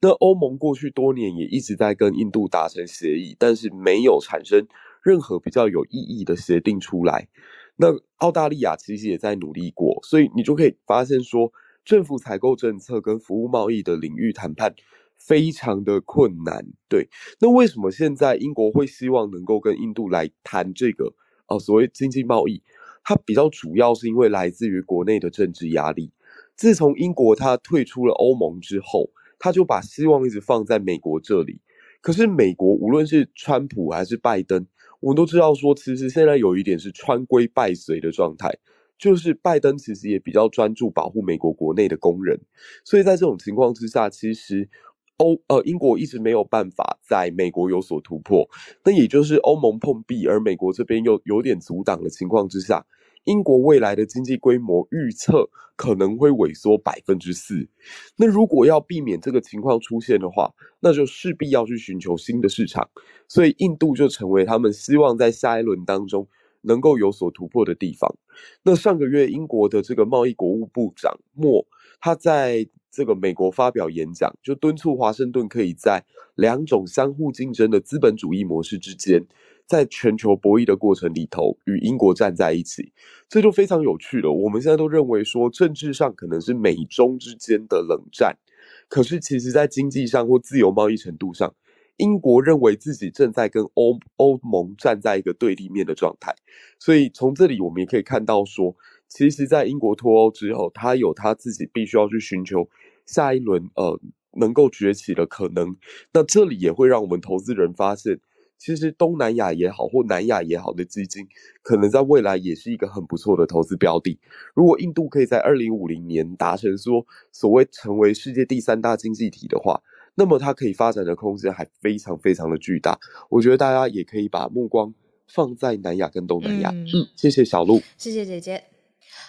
那欧盟过去多年也一直在跟印度达成协议，但是没有产生任何比较有意义的协定出来。那澳大利亚其实也在努力过，所以你就可以发现说，政府采购政策跟服务贸易的领域谈判非常的困难。对，那为什么现在英国会希望能够跟印度来谈这个呃所谓经济贸易？它比较主要是因为来自于国内的政治压力。自从英国它退出了欧盟之后，他就把希望一直放在美国这里。可是美国无论是川普还是拜登。我们都知道，说其实现在有一点是川规败随的状态，就是拜登其实也比较专注保护美国国内的工人，所以在这种情况之下，其实欧呃英国一直没有办法在美国有所突破，那也就是欧盟碰壁，而美国这边又有点阻挡的情况之下。英国未来的经济规模预测可能会萎缩百分之四，那如果要避免这个情况出现的话，那就势必要去寻求新的市场，所以印度就成为他们希望在下一轮当中能够有所突破的地方。那上个月，英国的这个贸易国务部长莫，他在这个美国发表演讲，就敦促华盛顿可以在两种相互竞争的资本主义模式之间。在全球博弈的过程里头，与英国站在一起，这就非常有趣了。我们现在都认为说，政治上可能是美中之间的冷战，可是其实在经济上或自由贸易程度上，英国认为自己正在跟欧欧盟站在一个对立面的状态。所以从这里我们也可以看到说，其实，在英国脱欧之后，他有他自己必须要去寻求下一轮呃能够崛起的可能。那这里也会让我们投资人发现。其实东南亚也好，或南亚也好的基金，可能在未来也是一个很不错的投资标的。如果印度可以在二零五零年达成说所谓成为世界第三大经济体的话，那么它可以发展的空间还非常非常的巨大。我觉得大家也可以把目光放在南亚跟东南亚。嗯，谢谢小鹿，谢谢姐姐。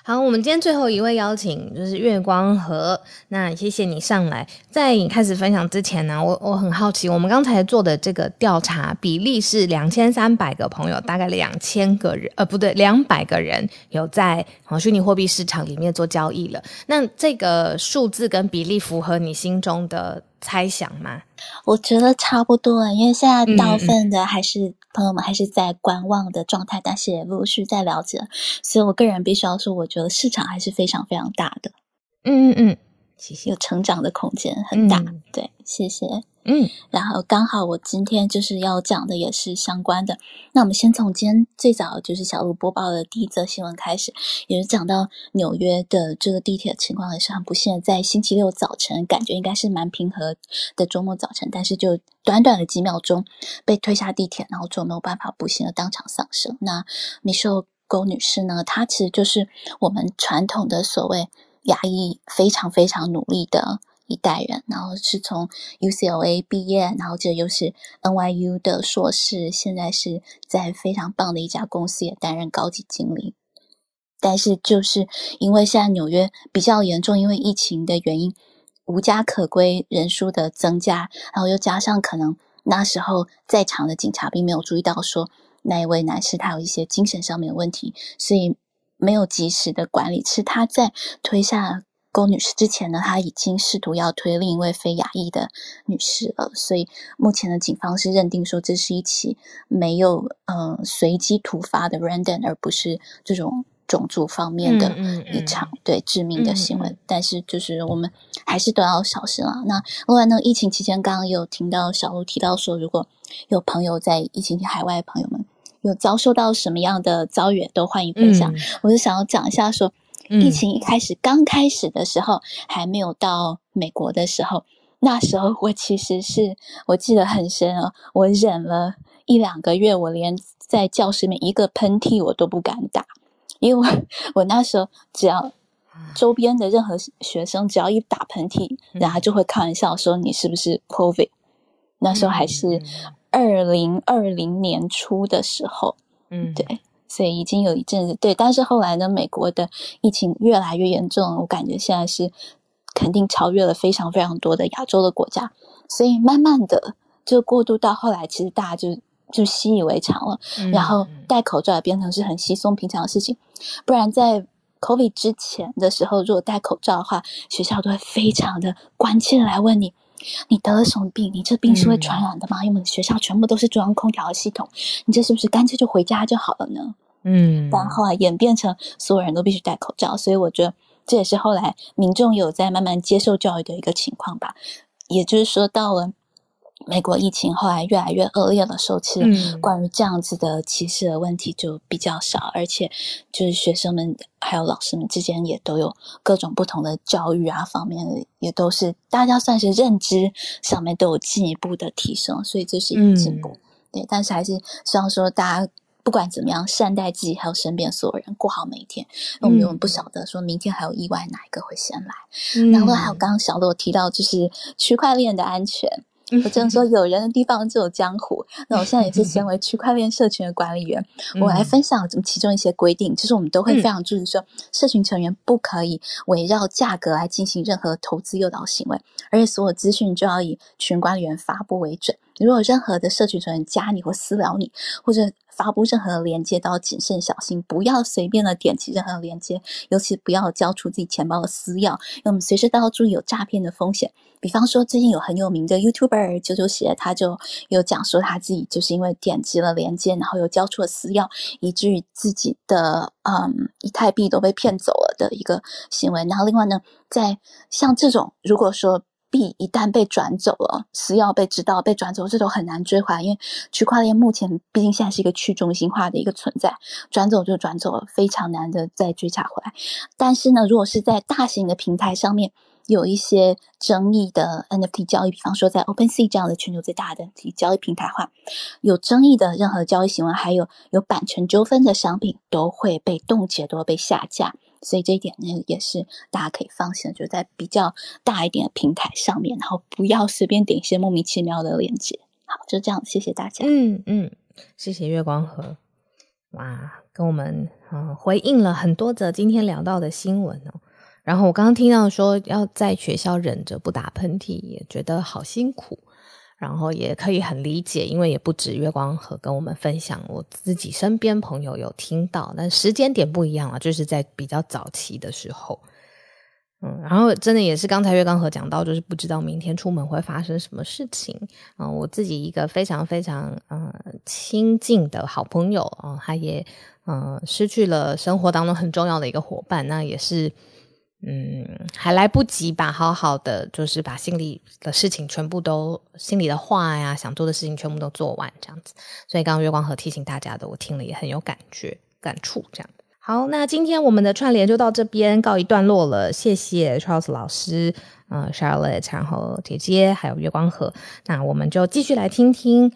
好，我们今天最后一位邀请就是月光河，那谢谢你上来。在你开始分享之前呢，我我很好奇，我们刚才做的这个调查比例是两千三百个朋友，大概两千个人，呃，不对，两百个人有在虚拟货币市场里面做交易了。那这个数字跟比例符合你心中的猜想吗？我觉得差不多，因为现在大部分的还是。朋友们还是在观望的状态，但是也陆续在了解，所以我个人必须要说，我觉得市场还是非常非常大的。嗯嗯嗯，谢谢，有成长的空间很大。对，谢谢。嗯，然后刚好我今天就是要讲的也是相关的。那我们先从今天最早就是小鹿播报的第一则新闻开始，也是讲到纽约的这个地铁情况也是很不幸，在星期六早晨，感觉应该是蛮平和的周末早晨，但是就短短的几秒钟被推下地铁，然后就没有办法不幸的当场丧生。那米秀沟女士呢，她其实就是我们传统的所谓牙医，非常非常努力的。一代人，然后是从 UCLA 毕业，然后这又是 NYU 的硕士，现在是在非常棒的一家公司也担任高级经理。但是就是因为现在纽约比较严重，因为疫情的原因，无家可归人数的增加，然后又加上可能那时候在场的警察并没有注意到说那一位男士他有一些精神上面的问题，所以没有及时的管理。是他在推下。龚女士之前呢，她已经试图要推另一位非亚裔的女士了，所以目前的警方是认定说这是一起没有呃随机突发的 random，而不是这种种族方面的一场对致命的行为。但是就是我们还是都要小心啊。那另外呢，疫情期间刚刚有听到小鹿提到说，如果有朋友在疫情海外的朋友们有遭受到什么样的遭遇，都欢迎分享。我就想要讲一下说。疫情一开始刚开始的时候，还没有到美国的时候，那时候我其实是我记得很深哦，我忍了一两个月，我连在教室里面一个喷嚏我都不敢打，因为我我那时候只要周边的任何学生只要一打喷嚏，然后就会开玩笑说你是不是 COVID？那时候还是二零二零年初的时候，嗯，对。所以已经有一阵子对，但是后来呢，美国的疫情越来越严重，我感觉现在是肯定超越了非常非常多的亚洲的国家，所以慢慢的就过渡到后来，其实大家就就习以为常了，然后戴口罩也变成是很稀松平常的事情。不然在 COVID 之前的时候，如果戴口罩的话，学校都会非常的关切的来问你。你得了什么病？你这病是会传染的吗？因为我们学校全部都是中央空调的系统，你这是不是干脆就回家就好了呢？嗯，但后来演变成所有人都必须戴口罩，所以我觉得这也是后来民众有在慢慢接受教育的一个情况吧。也就是说，到了。美国疫情后来越来越恶劣的时候，其实关于这样子的歧视的问题就比较少，而且就是学生们还有老师们之间也都有各种不同的教育啊方面的，也都是大家算是认知上面都有进一步的提升，所以这是一个进步。对，但是还是希望说大家不管怎么样，善待自己还有身边所有人，过好每一天。我们永远不晓得说明天还有意外哪一个会先来。然后还有刚刚小罗提到就是区块链的安全。我只能说，有人的地方就有江湖。那我现在也是身为区块链社群的管理员，我来分享其中一些规定，就是我们都会非常注意说，社群成员不可以围绕价格来进行任何投资诱导行为，而且所有资讯就要以群管理员发布为准。如果任何的社群成员加你或私聊你，或者发布任何的链接，都要谨慎小心，不要随便的点击任何链接，尤其不要交出自己钱包的私钥，因为我们随时都要注意有诈骗的风险。比方说，最近有很有名的 YouTuber 九九鞋，他就有讲说他自己就是因为点击了链接，然后又交出了私钥，以至于自己的嗯以太币都被骗走了的一个行为。然后另外呢，在像这种如果说币一旦被转走了，私钥被知道被转走，这都很难追回来，因为区块链目前毕竟现在是一个去中心化的一个存在，转走就转走了，非常难的再追查回来。但是呢，如果是在大型的平台上面，有一些争议的 NFT 交易，比方说在 OpenSea 这样的全球最大的 NFT 交易平台化，有争议的任何交易行为，还有有版权纠纷的商品，都会被冻结，都会被下架。所以这一点呢，也是大家可以放心，就在比较大一点的平台上面，然后不要随便点一些莫名其妙的链接。好，就这样，谢谢大家。嗯嗯，谢谢月光河，哇，跟我们回应了很多则今天聊到的新闻哦。然后我刚刚听到说要在学校忍着不打喷嚏，也觉得好辛苦。然后也可以很理解，因为也不止月光河跟我们分享，我自己身边朋友有听到，但时间点不一样了，就是在比较早期的时候。嗯，然后真的也是刚才月光河讲到，就是不知道明天出门会发生什么事情啊。我自己一个非常非常嗯亲近的好朋友啊，他也嗯失去了生活当中很重要的一个伙伴，那也是。嗯，还来不及吧？好好的，就是把心里的事情全部都、心里的话呀、想做的事情全部都做完，这样子。所以刚刚月光河提醒大家的，我听了也很有感觉、感触。这样好，那今天我们的串联就到这边告一段落了。谢谢 Charles 老师，嗯，Charlotte，然后姐姐，还有月光河。那我们就继续来听听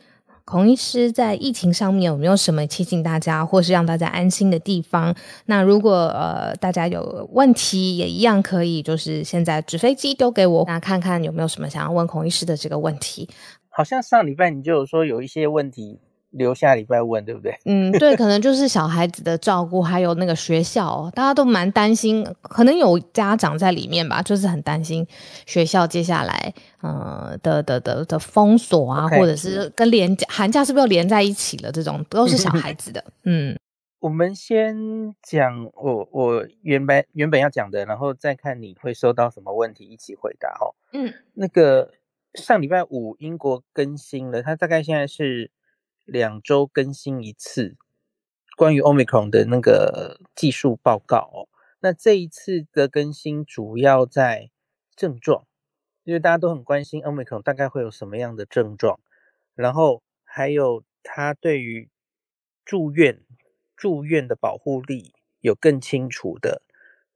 孔医师在疫情上面有没有什么提醒大家，或是让大家安心的地方？那如果呃大家有问题，也一样可以，就是现在纸飞机丢给我，那看看有没有什么想要问孔医师的这个问题。好像上礼拜你就有说有一些问题。留下礼拜问，对不对？嗯，对，可能就是小孩子的照顾，还有那个学校，大家都蛮担心，可能有家长在里面吧，就是很担心学校接下来，呃的的的的封锁啊，或者是跟连假寒假是不是又连在一起了？这种都是小孩子的。嗯，我们先讲我我原本原本要讲的，然后再看你会收到什么问题，一起回答哦。嗯，那个上礼拜五英国更新了，它大概现在是。两周更新一次关于 Omicron 的那个技术报告哦。那这一次的更新主要在症状，因为大家都很关心 Omicron 大概会有什么样的症状，然后还有它对于住院住院的保护力有更清楚的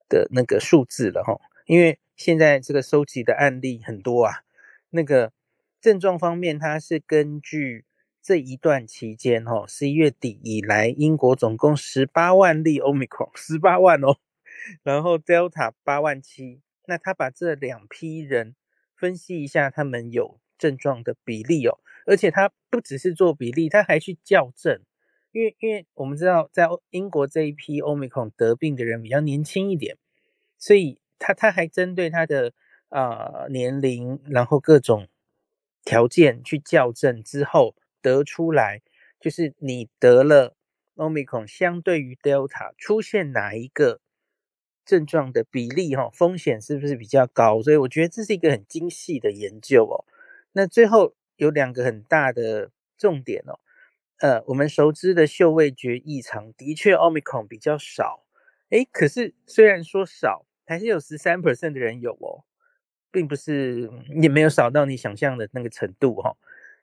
的那个数字了哈。因为现在这个收集的案例很多啊，那个症状方面它是根据。这一段期间，哈，十一月底以来，英国总共十八万例 Omicron，十八万哦，然后 Delta 八万七。那他把这两批人分析一下，他们有症状的比例哦，而且他不只是做比例，他还去校正，因为因为我们知道，在英国这一批 Omicron 得病的人比较年轻一点，所以他他还针对他的啊年龄，然后各种条件去校正之后。得出来就是你得了 Omicron，相对于 Delta 出现哪一个症状的比例哈，风险是不是比较高？所以我觉得这是一个很精细的研究哦。那最后有两个很大的重点哦，呃，我们熟知的嗅味觉异常的确 Omicron 比较少，诶，可是虽然说少，还是有十三 percent 的人有哦，并不是也没有少到你想象的那个程度哈。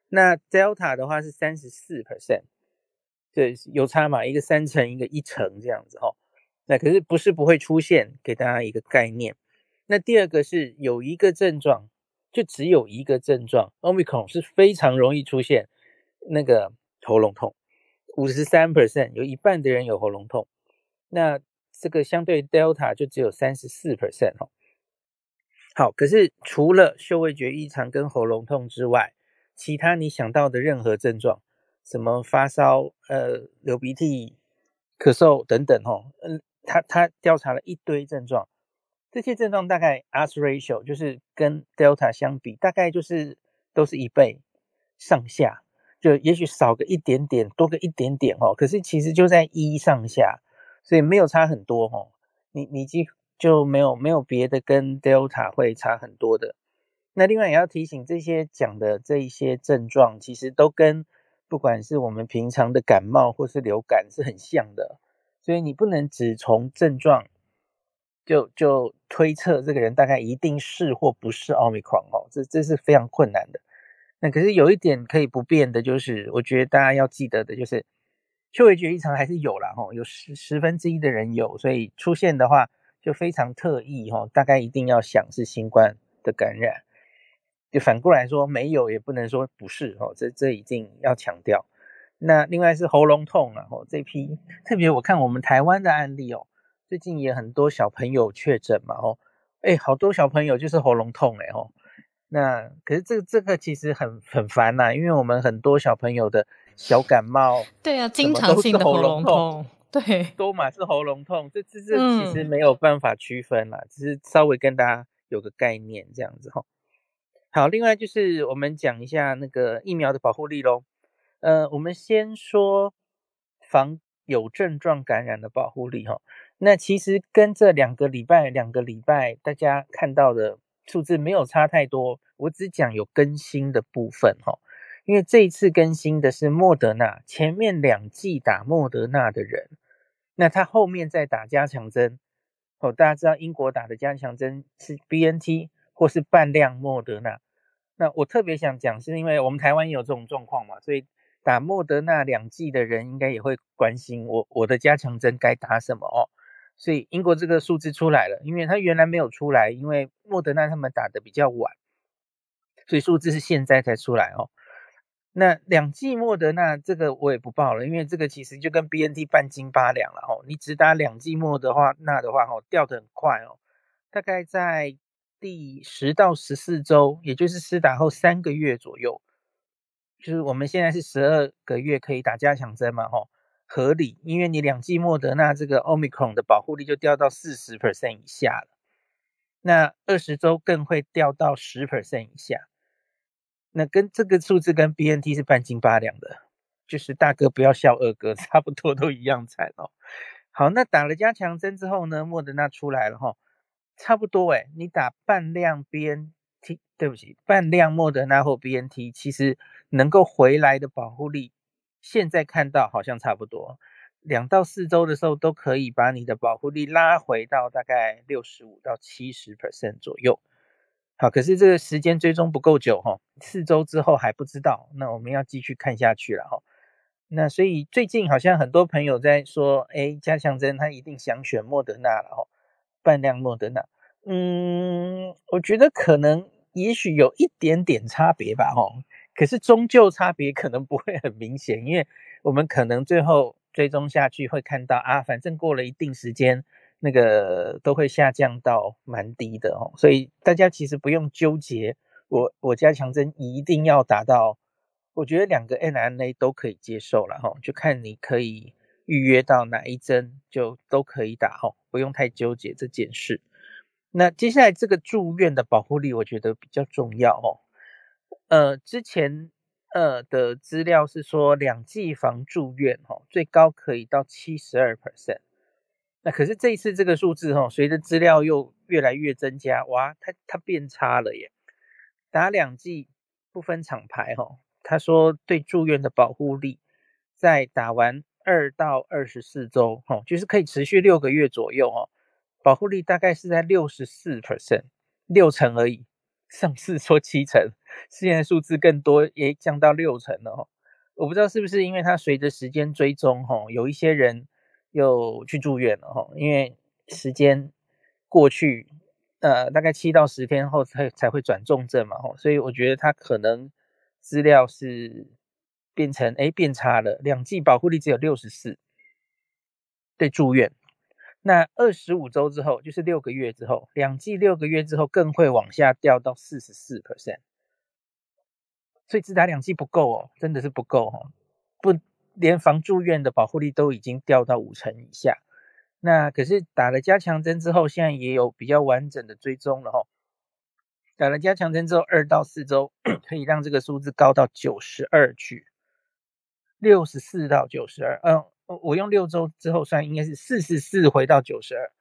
那 Delta 的话是三十四 percent，对，有差嘛？一个三成，一个一成这样子哈。那可是不是不会出现？给大家一个概念。那第二个是有一个症状，就只有一个症状，Omicron 是非常容易出现那个喉咙痛，五十三 percent，有一半的人有喉咙痛。那这个相对 Delta 就只有三十四 percent 哈。好，可是除了嗅味觉异常跟喉咙痛之外，其他你想到的任何症状，什么发烧、呃流鼻涕、咳嗽等等，吼，嗯，他他调查了一堆症状，这些症状大概 as ratio 就是跟 Delta 相比，大概就是都是一倍上下，就也许少个一点点，多个一点点，哦，可是其实就在一上下，所以没有差很多，吼，你你就就没有没有别的跟 Delta 会差很多的。那另外也要提醒，这些讲的这一些症状，其实都跟不管是我们平常的感冒或是流感是很像的，所以你不能只从症状就就推测这个人大概一定是或不是奥密克戎哦，这这是非常困难的。那可是有一点可以不变的，就是我觉得大家要记得的就是，嗅味觉异常还是有了哈，有十十分之一的人有，所以出现的话就非常特异哈，大概一定要想是新冠的感染。就反过来说，没有也不能说不是哦，这这一定要强调。那另外是喉咙痛啊，哦，这批特别我看我们台湾的案例哦，最近也很多小朋友确诊嘛，哦，哎，好多小朋友就是喉咙痛哎，哦，那可是这这个其实很很烦呐，因为我们很多小朋友的小感冒，对啊，经常性的喉咙痛，对，多嘛是喉咙痛，这这这其实没有办法区分啦，只是稍微跟大家有个概念这样子哈。好，另外就是我们讲一下那个疫苗的保护力喽。呃，我们先说防有症状感染的保护力哈。那其实跟这两个礼拜、两个礼拜大家看到的数字没有差太多。我只讲有更新的部分哈，因为这一次更新的是莫德纳，前面两剂打莫德纳的人，那他后面再打加强针。哦，大家知道英国打的加强针是 BNT 或是半量莫德纳。那我特别想讲，是因为我们台湾也有这种状况嘛，所以打莫德纳两剂的人应该也会关心我我的加强针该打什么哦。所以英国这个数字出来了，因为它原来没有出来，因为莫德纳他们打的比较晚，所以数字是现在才出来哦。那两剂莫德纳这个我也不报了，因为这个其实就跟 B N T 半斤八两了哦。你只打两剂莫德话，那的话哦掉的很快哦，大概在第十到十四周，也就是施打后三个月左右，就是我们现在是十二个月可以打加强针嘛吼，合理，因为你两剂莫德纳这个 Omicron 的保护力就掉到四十 percent 以下了。那二十周更会掉到十 percent 以下，那跟这个数字跟 B N T 是半斤八两的，就是大哥不要笑二哥，差不多都一样惨哦。好，那打了加强针之后呢，莫德纳出来了哈，差不多哎，你打半量 B N T，对不起，半量莫德纳或 B N T，其实能够回来的保护力，现在看到好像差不多。两到四周的时候，都可以把你的保护力拉回到大概六十五到七十 percent 左右。好，可是这个时间追踪不够久哈，四周之后还不知道，那我们要继续看下去了哈。那所以最近好像很多朋友在说，哎，加强针他一定想选莫德纳了哈，半量莫德纳。嗯，我觉得可能也许有一点点差别吧哈，可是终究差别可能不会很明显，因为我们可能最后。追踪下去会看到啊，反正过了一定时间，那个都会下降到蛮低的哦，所以大家其实不用纠结，我我加强针一定要达到，我觉得两个 n r a 都可以接受了哈，就看你可以预约到哪一针就都可以打哈，不用太纠结这件事。那接下来这个住院的保护力，我觉得比较重要哦，呃，之前。呃的资料是说，两剂防住院哈，最高可以到七十二 percent。那可是这一次这个数字哈，随着资料又越来越增加，哇，它它变差了耶。打两剂不分厂牌哈，他说对住院的保护力，在打完二到二十四周哈，就是可以持续六个月左右哦，保护力大概是在六十四 percent，六成而已。上次说七成，现在数字更多，也降到六成了哈。我不知道是不是因为它随着时间追踪哈，有一些人又去住院了哈，因为时间过去，呃，大概七到十天后才才会转重症嘛哈，所以我觉得它可能资料是变成哎变差了，两剂保护力只有六十四，对住院。那二十五周之后，就是六个月之后，两剂六个月之后更会往下掉到四十四 percent，所以只打两剂不够哦，真的是不够哈，不连防住院的保护力都已经掉到五成以下。那可是打了加强针之后，现在也有比较完整的追踪了哈。打了加强针之后，二到四周 可以让这个数字高到九十二去，六十四到九十二，嗯。我用六周之后算，应该是四十四回到九十二，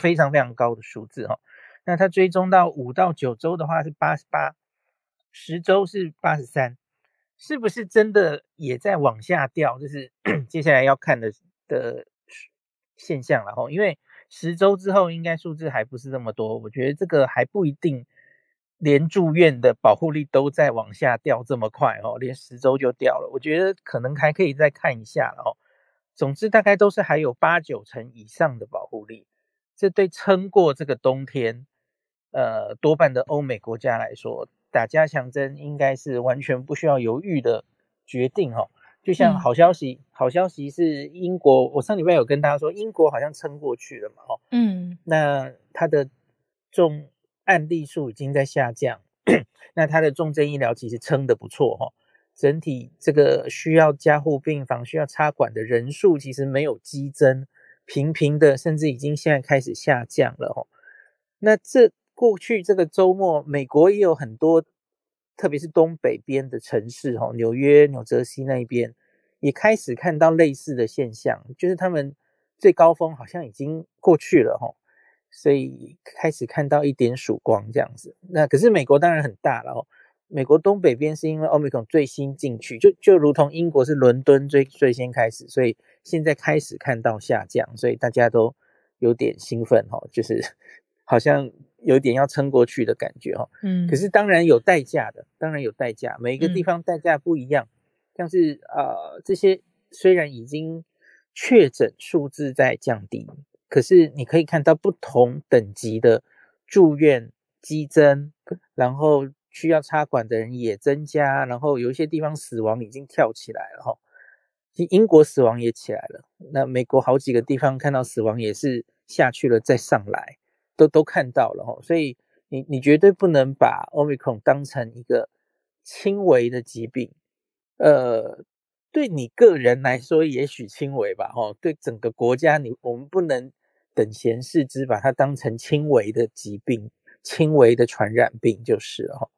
非常非常高的数字哈。那它追踪到五到九周的话是八十八，十周是八十三，是不是真的也在往下掉？就是 接下来要看的的现象了哈。因为十周之后应该数字还不是那么多，我觉得这个还不一定。连住院的保护力都在往下掉这么快哦，连十周就掉了，我觉得可能还可以再看一下了哦。总之，大概都是还有八九成以上的保护力，这对撑过这个冬天，呃，多半的欧美国家来说，打加强针应该是完全不需要犹豫的决定哦。就像好消息，好消息是英国，我上礼拜有跟大家说，英国好像撑过去了嘛，哦，嗯，那它的重案例数已经在下降，那它的重症医疗其实撑的不错哈。整体这个需要加护病房、需要插管的人数其实没有激增，平平的，甚至已经现在开始下降了哦。那这过去这个周末，美国也有很多，特别是东北边的城市哦，纽约、纽泽西那一边也开始看到类似的现象，就是他们最高峰好像已经过去了哈，所以开始看到一点曙光这样子。那可是美国当然很大了哦。美国东北边是因为奥密克戎最新进去，就就如同英国是伦敦最最先开始，所以现在开始看到下降，所以大家都有点兴奋哈，就是 好像有点要撑过去的感觉哈。嗯，可是当然有代价的，当然有代价，每一个地方代价不一样。像是呃这些虽然已经确诊数字在降低，可是你可以看到不同等级的住院激增，然后。需要插管的人也增加，然后有一些地方死亡已经跳起来了哈。英国死亡也起来了，那美国好几个地方看到死亡也是下去了再上来，都都看到了哈。所以你你绝对不能把 Omicron 当成一个轻微的疾病，呃，对你个人来说也许轻微吧哈，对整个国家你我们不能等闲视之，把它当成轻微的疾病、轻微的传染病就是了哈。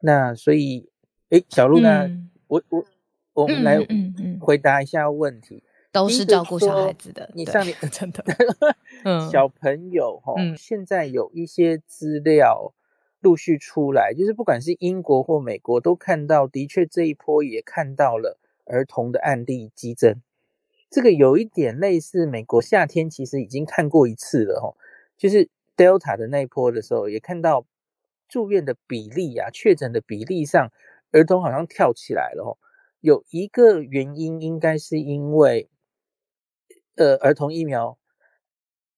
那所以，哎，小鹿呢？我我。我们来回答一下问题，都是照顾小孩子的。你上面 真的，小朋友哈，现在有一些资料陆续出来，就是不管是英国或美国，都看到，的确这一波也看到了儿童的案例激增。这个有一点类似美国夏天，其实已经看过一次了哈，就是 Delta 的那一波的时候，也看到住院的比例啊，确诊的比例上，儿童好像跳起来了哈。有一个原因，应该是因为，呃，儿童疫苗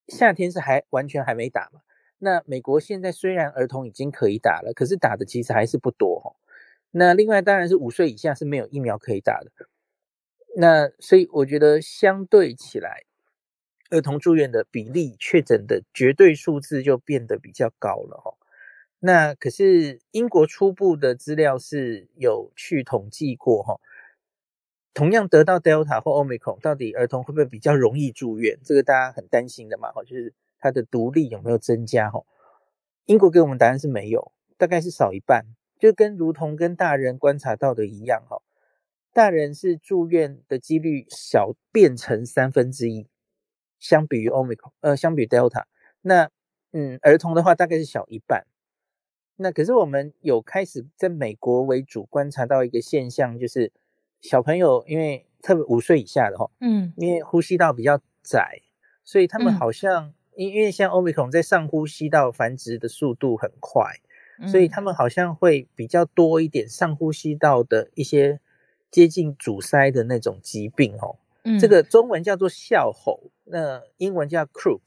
夏天是还完全还没打嘛。那美国现在虽然儿童已经可以打了，可是打的其实还是不多哈。那另外当然是五岁以下是没有疫苗可以打的。那所以我觉得相对起来，儿童住院的比例、确诊的绝对数字就变得比较高了哈。那可是英国初步的资料是有去统计过哈。同样得到 Delta 或 Omicron，到底儿童会不会比较容易住院？这个大家很担心的嘛，哈，就是他的独立有没有增加？哈，英国给我们答案是没有，大概是少一半，就跟如同跟大人观察到的一样，哈，大人是住院的几率小变成三分之一，相比于 Omicron，呃，相比 Delta，那嗯，儿童的话大概是小一半。那可是我们有开始在美国为主观察到一个现象，就是。小朋友因为特别五岁以下的哈，嗯，因为呼吸道比较窄，所以他们好像因因为像 Omicron 在上呼吸道繁殖的速度很快，所以他们好像会比较多一点上呼吸道的一些接近阻塞的那种疾病哦。这个中文叫做笑吼，那英文叫 croup，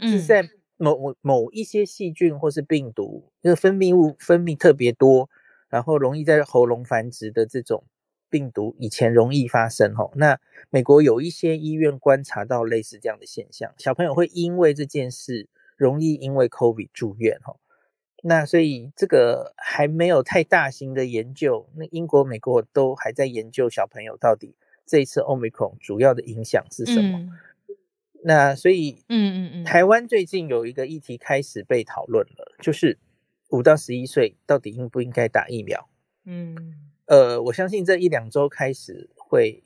是在某某一些细菌或是病毒，那个分泌物分泌特别多，然后容易在喉咙繁殖的这种。病毒以前容易发生吼，那美国有一些医院观察到类似这样的现象，小朋友会因为这件事容易因为 COVID 住院吼，那所以这个还没有太大型的研究，那英国、美国都还在研究小朋友到底这一次 Omicron 主要的影响是什么。那所以，嗯嗯嗯，台湾最近有一个议题开始被讨论了，就是五到十一岁到底应不应该打疫苗？嗯。呃，我相信这一两周开始会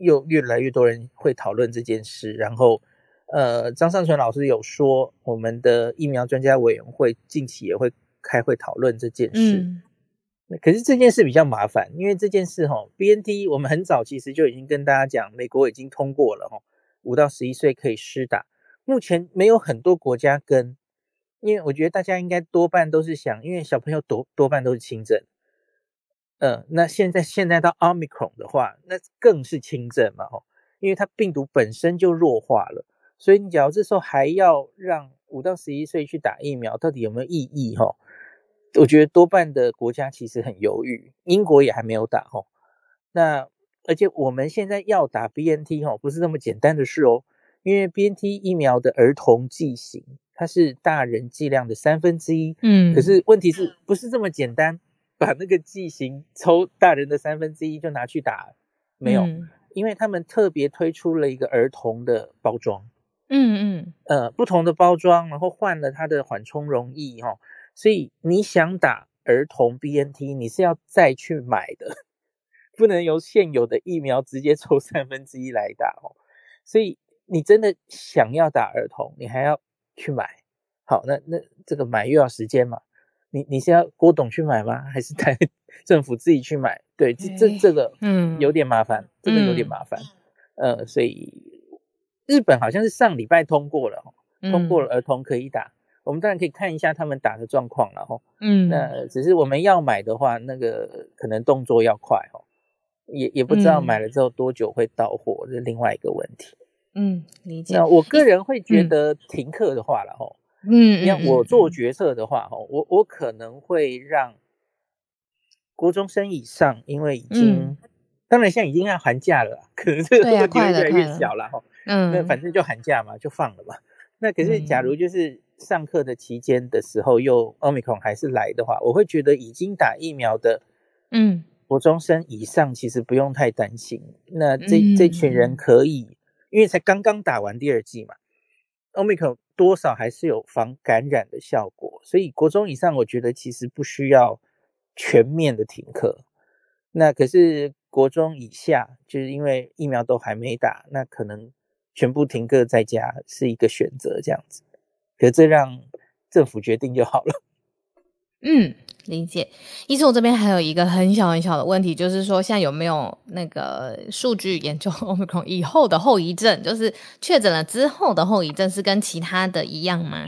又越来越多人会讨论这件事。然后，呃，张尚存老师有说，我们的疫苗专家委员会近期也会开会讨论这件事。嗯。可是这件事比较麻烦，因为这件事哈，B N T 我们很早其实就已经跟大家讲，美国已经通过了哈，五到十一岁可以施打。目前没有很多国家跟，因为我觉得大家应该多半都是想，因为小朋友多多半都是轻症。嗯，那现在现在到 Omicron 的话，那更是轻症嘛，吼，因为它病毒本身就弱化了，所以你假如这时候还要让五到十一岁去打疫苗，到底有没有意义？哈，我觉得多半的国家其实很犹豫，英国也还没有打，哈。那而且我们现在要打 BNT，哈，不是那么简单的事哦，因为 BNT 疫苗的儿童剂型它是大人剂量的三分之一，嗯，可是问题是不是这么简单？把那个剂型抽大人的三分之一就拿去打，没有，因为他们特别推出了一个儿童的包装，嗯嗯，呃，不同的包装，然后换了它的缓冲容易哈，所以你想打儿童 BNT，你是要再去买的，不能由现有的疫苗直接抽三分之一来打哦，所以你真的想要打儿童，你还要去买，好，那那这个买又要时间嘛。你你是要郭董去买吗？还是台政府自己去买？对，这这这个嗯有点麻烦，这个有点麻烦。呃，所以日本好像是上礼拜通过了，通过了儿童可以打。我们当然可以看一下他们打的状况了哈。嗯，那只是我们要买的话，那个可能动作要快哦，也也不知道买了之后多久会到货，是另外一个问题。嗯，理解。那我个人会觉得停课的话了哈。嗯，像我做决策的话，哈，我我可能会让国中生以上，因为已经，当然现在已经要寒假了，可能这个问题越来越小了哈。嗯，那反正就寒假嘛，就放了嘛。那可是假如就是上课的期间的时候，又奥密克戎还是来的话，我会觉得已经打疫苗的，嗯，国中生以上其实不用太担心。那这这群人可以，因为才刚刚打完第二剂嘛，奥密克戎多少还是有防感染的效果，所以国中以上我觉得其实不需要全面的停课。那可是国中以下，就是因为疫苗都还没打，那可能全部停课在家是一个选择，这样子。可这让政府决定就好了。嗯，理解。医生，我这边还有一个很小很小的问题，就是说，现在有没有那个数据研究 Omicron 以后的后遗症？就是确诊了之后的后遗症是跟其他的一样吗？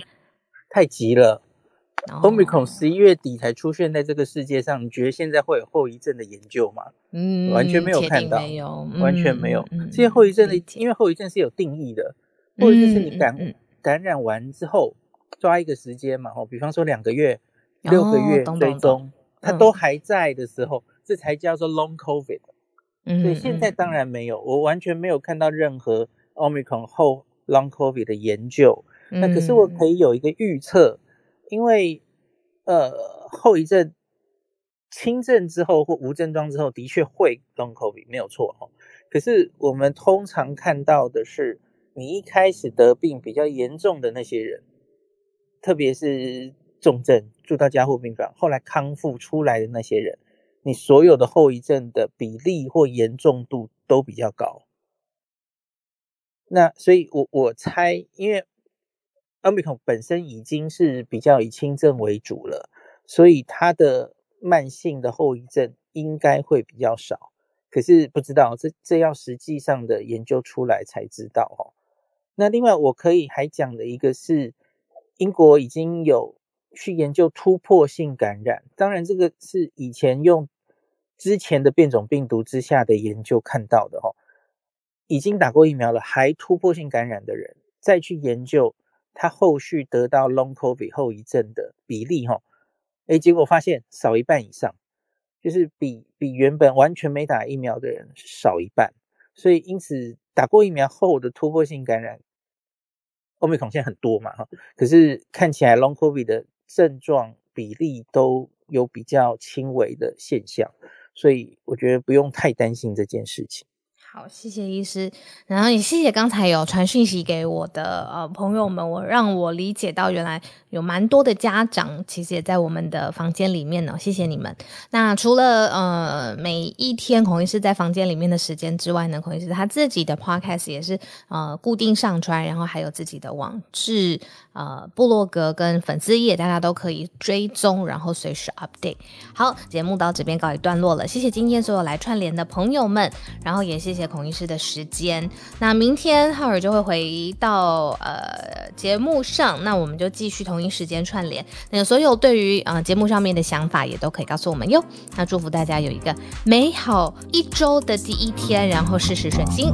太急了，Omicron 十一月底才出现在这个世界上，你觉得现在会有后遗症的研究吗？嗯，完全没有看到，没有，完全没有。这些后遗症的，因为后遗症是有定义的，或者就是你感感染完之后抓一个时间嘛，哦，比方说两个月。六个月追踪，它都还在的时候，这才叫做 long covid。所以现在当然没有，我完全没有看到任何 omicron 后 long covid 的研究。那可是我可以有一个预测，因为呃后遗症轻症之后或无症状之后，的确会 long covid 没有错哦。可是我们通常看到的是，你一开始得病比较严重的那些人，特别是。重症住到加护病房，后来康复出来的那些人，你所有的后遗症的比例或严重度都比较高。那所以，我我猜，因为奥密克戎本身已经是比较以轻症为主了，所以它的慢性的后遗症应该会比较少。可是不知道，这这要实际上的研究出来才知道哦。那另外，我可以还讲的一个是，英国已经有。去研究突破性感染，当然这个是以前用之前的变种病毒之下的研究看到的哈，已经打过疫苗了还突破性感染的人，再去研究他后续得到 long covid 后遗症的比例哈，哎，结果发现少一半以上，就是比比原本完全没打疫苗的人少一半，所以因此打过疫苗后的突破性感染，欧美孔现在很多嘛哈，可是看起来 long covid 的症状比例都有比较轻微的现象，所以我觉得不用太担心这件事情。好，谢谢医师，然后也谢谢刚才有传讯息给我的呃朋友们，我让我理解到原来有蛮多的家长其实也在我们的房间里面呢，谢谢你们。那除了呃每一天孔医师在房间里面的时间之外呢，孔医师他自己的 podcast 也是呃固定上传，然后还有自己的网志、呃部落格跟粉丝页，大家都可以追踪，然后随时 update。好，节目到这边告一段落了，谢谢今天所有来串联的朋友们，然后也谢谢。孔医师的时间，那明天浩尔就会回到呃节目上，那我们就继续同一时间串联。那所有对于呃节目上面的想法也都可以告诉我们哟。那祝福大家有一个美好一周的第一天，然后事事顺心。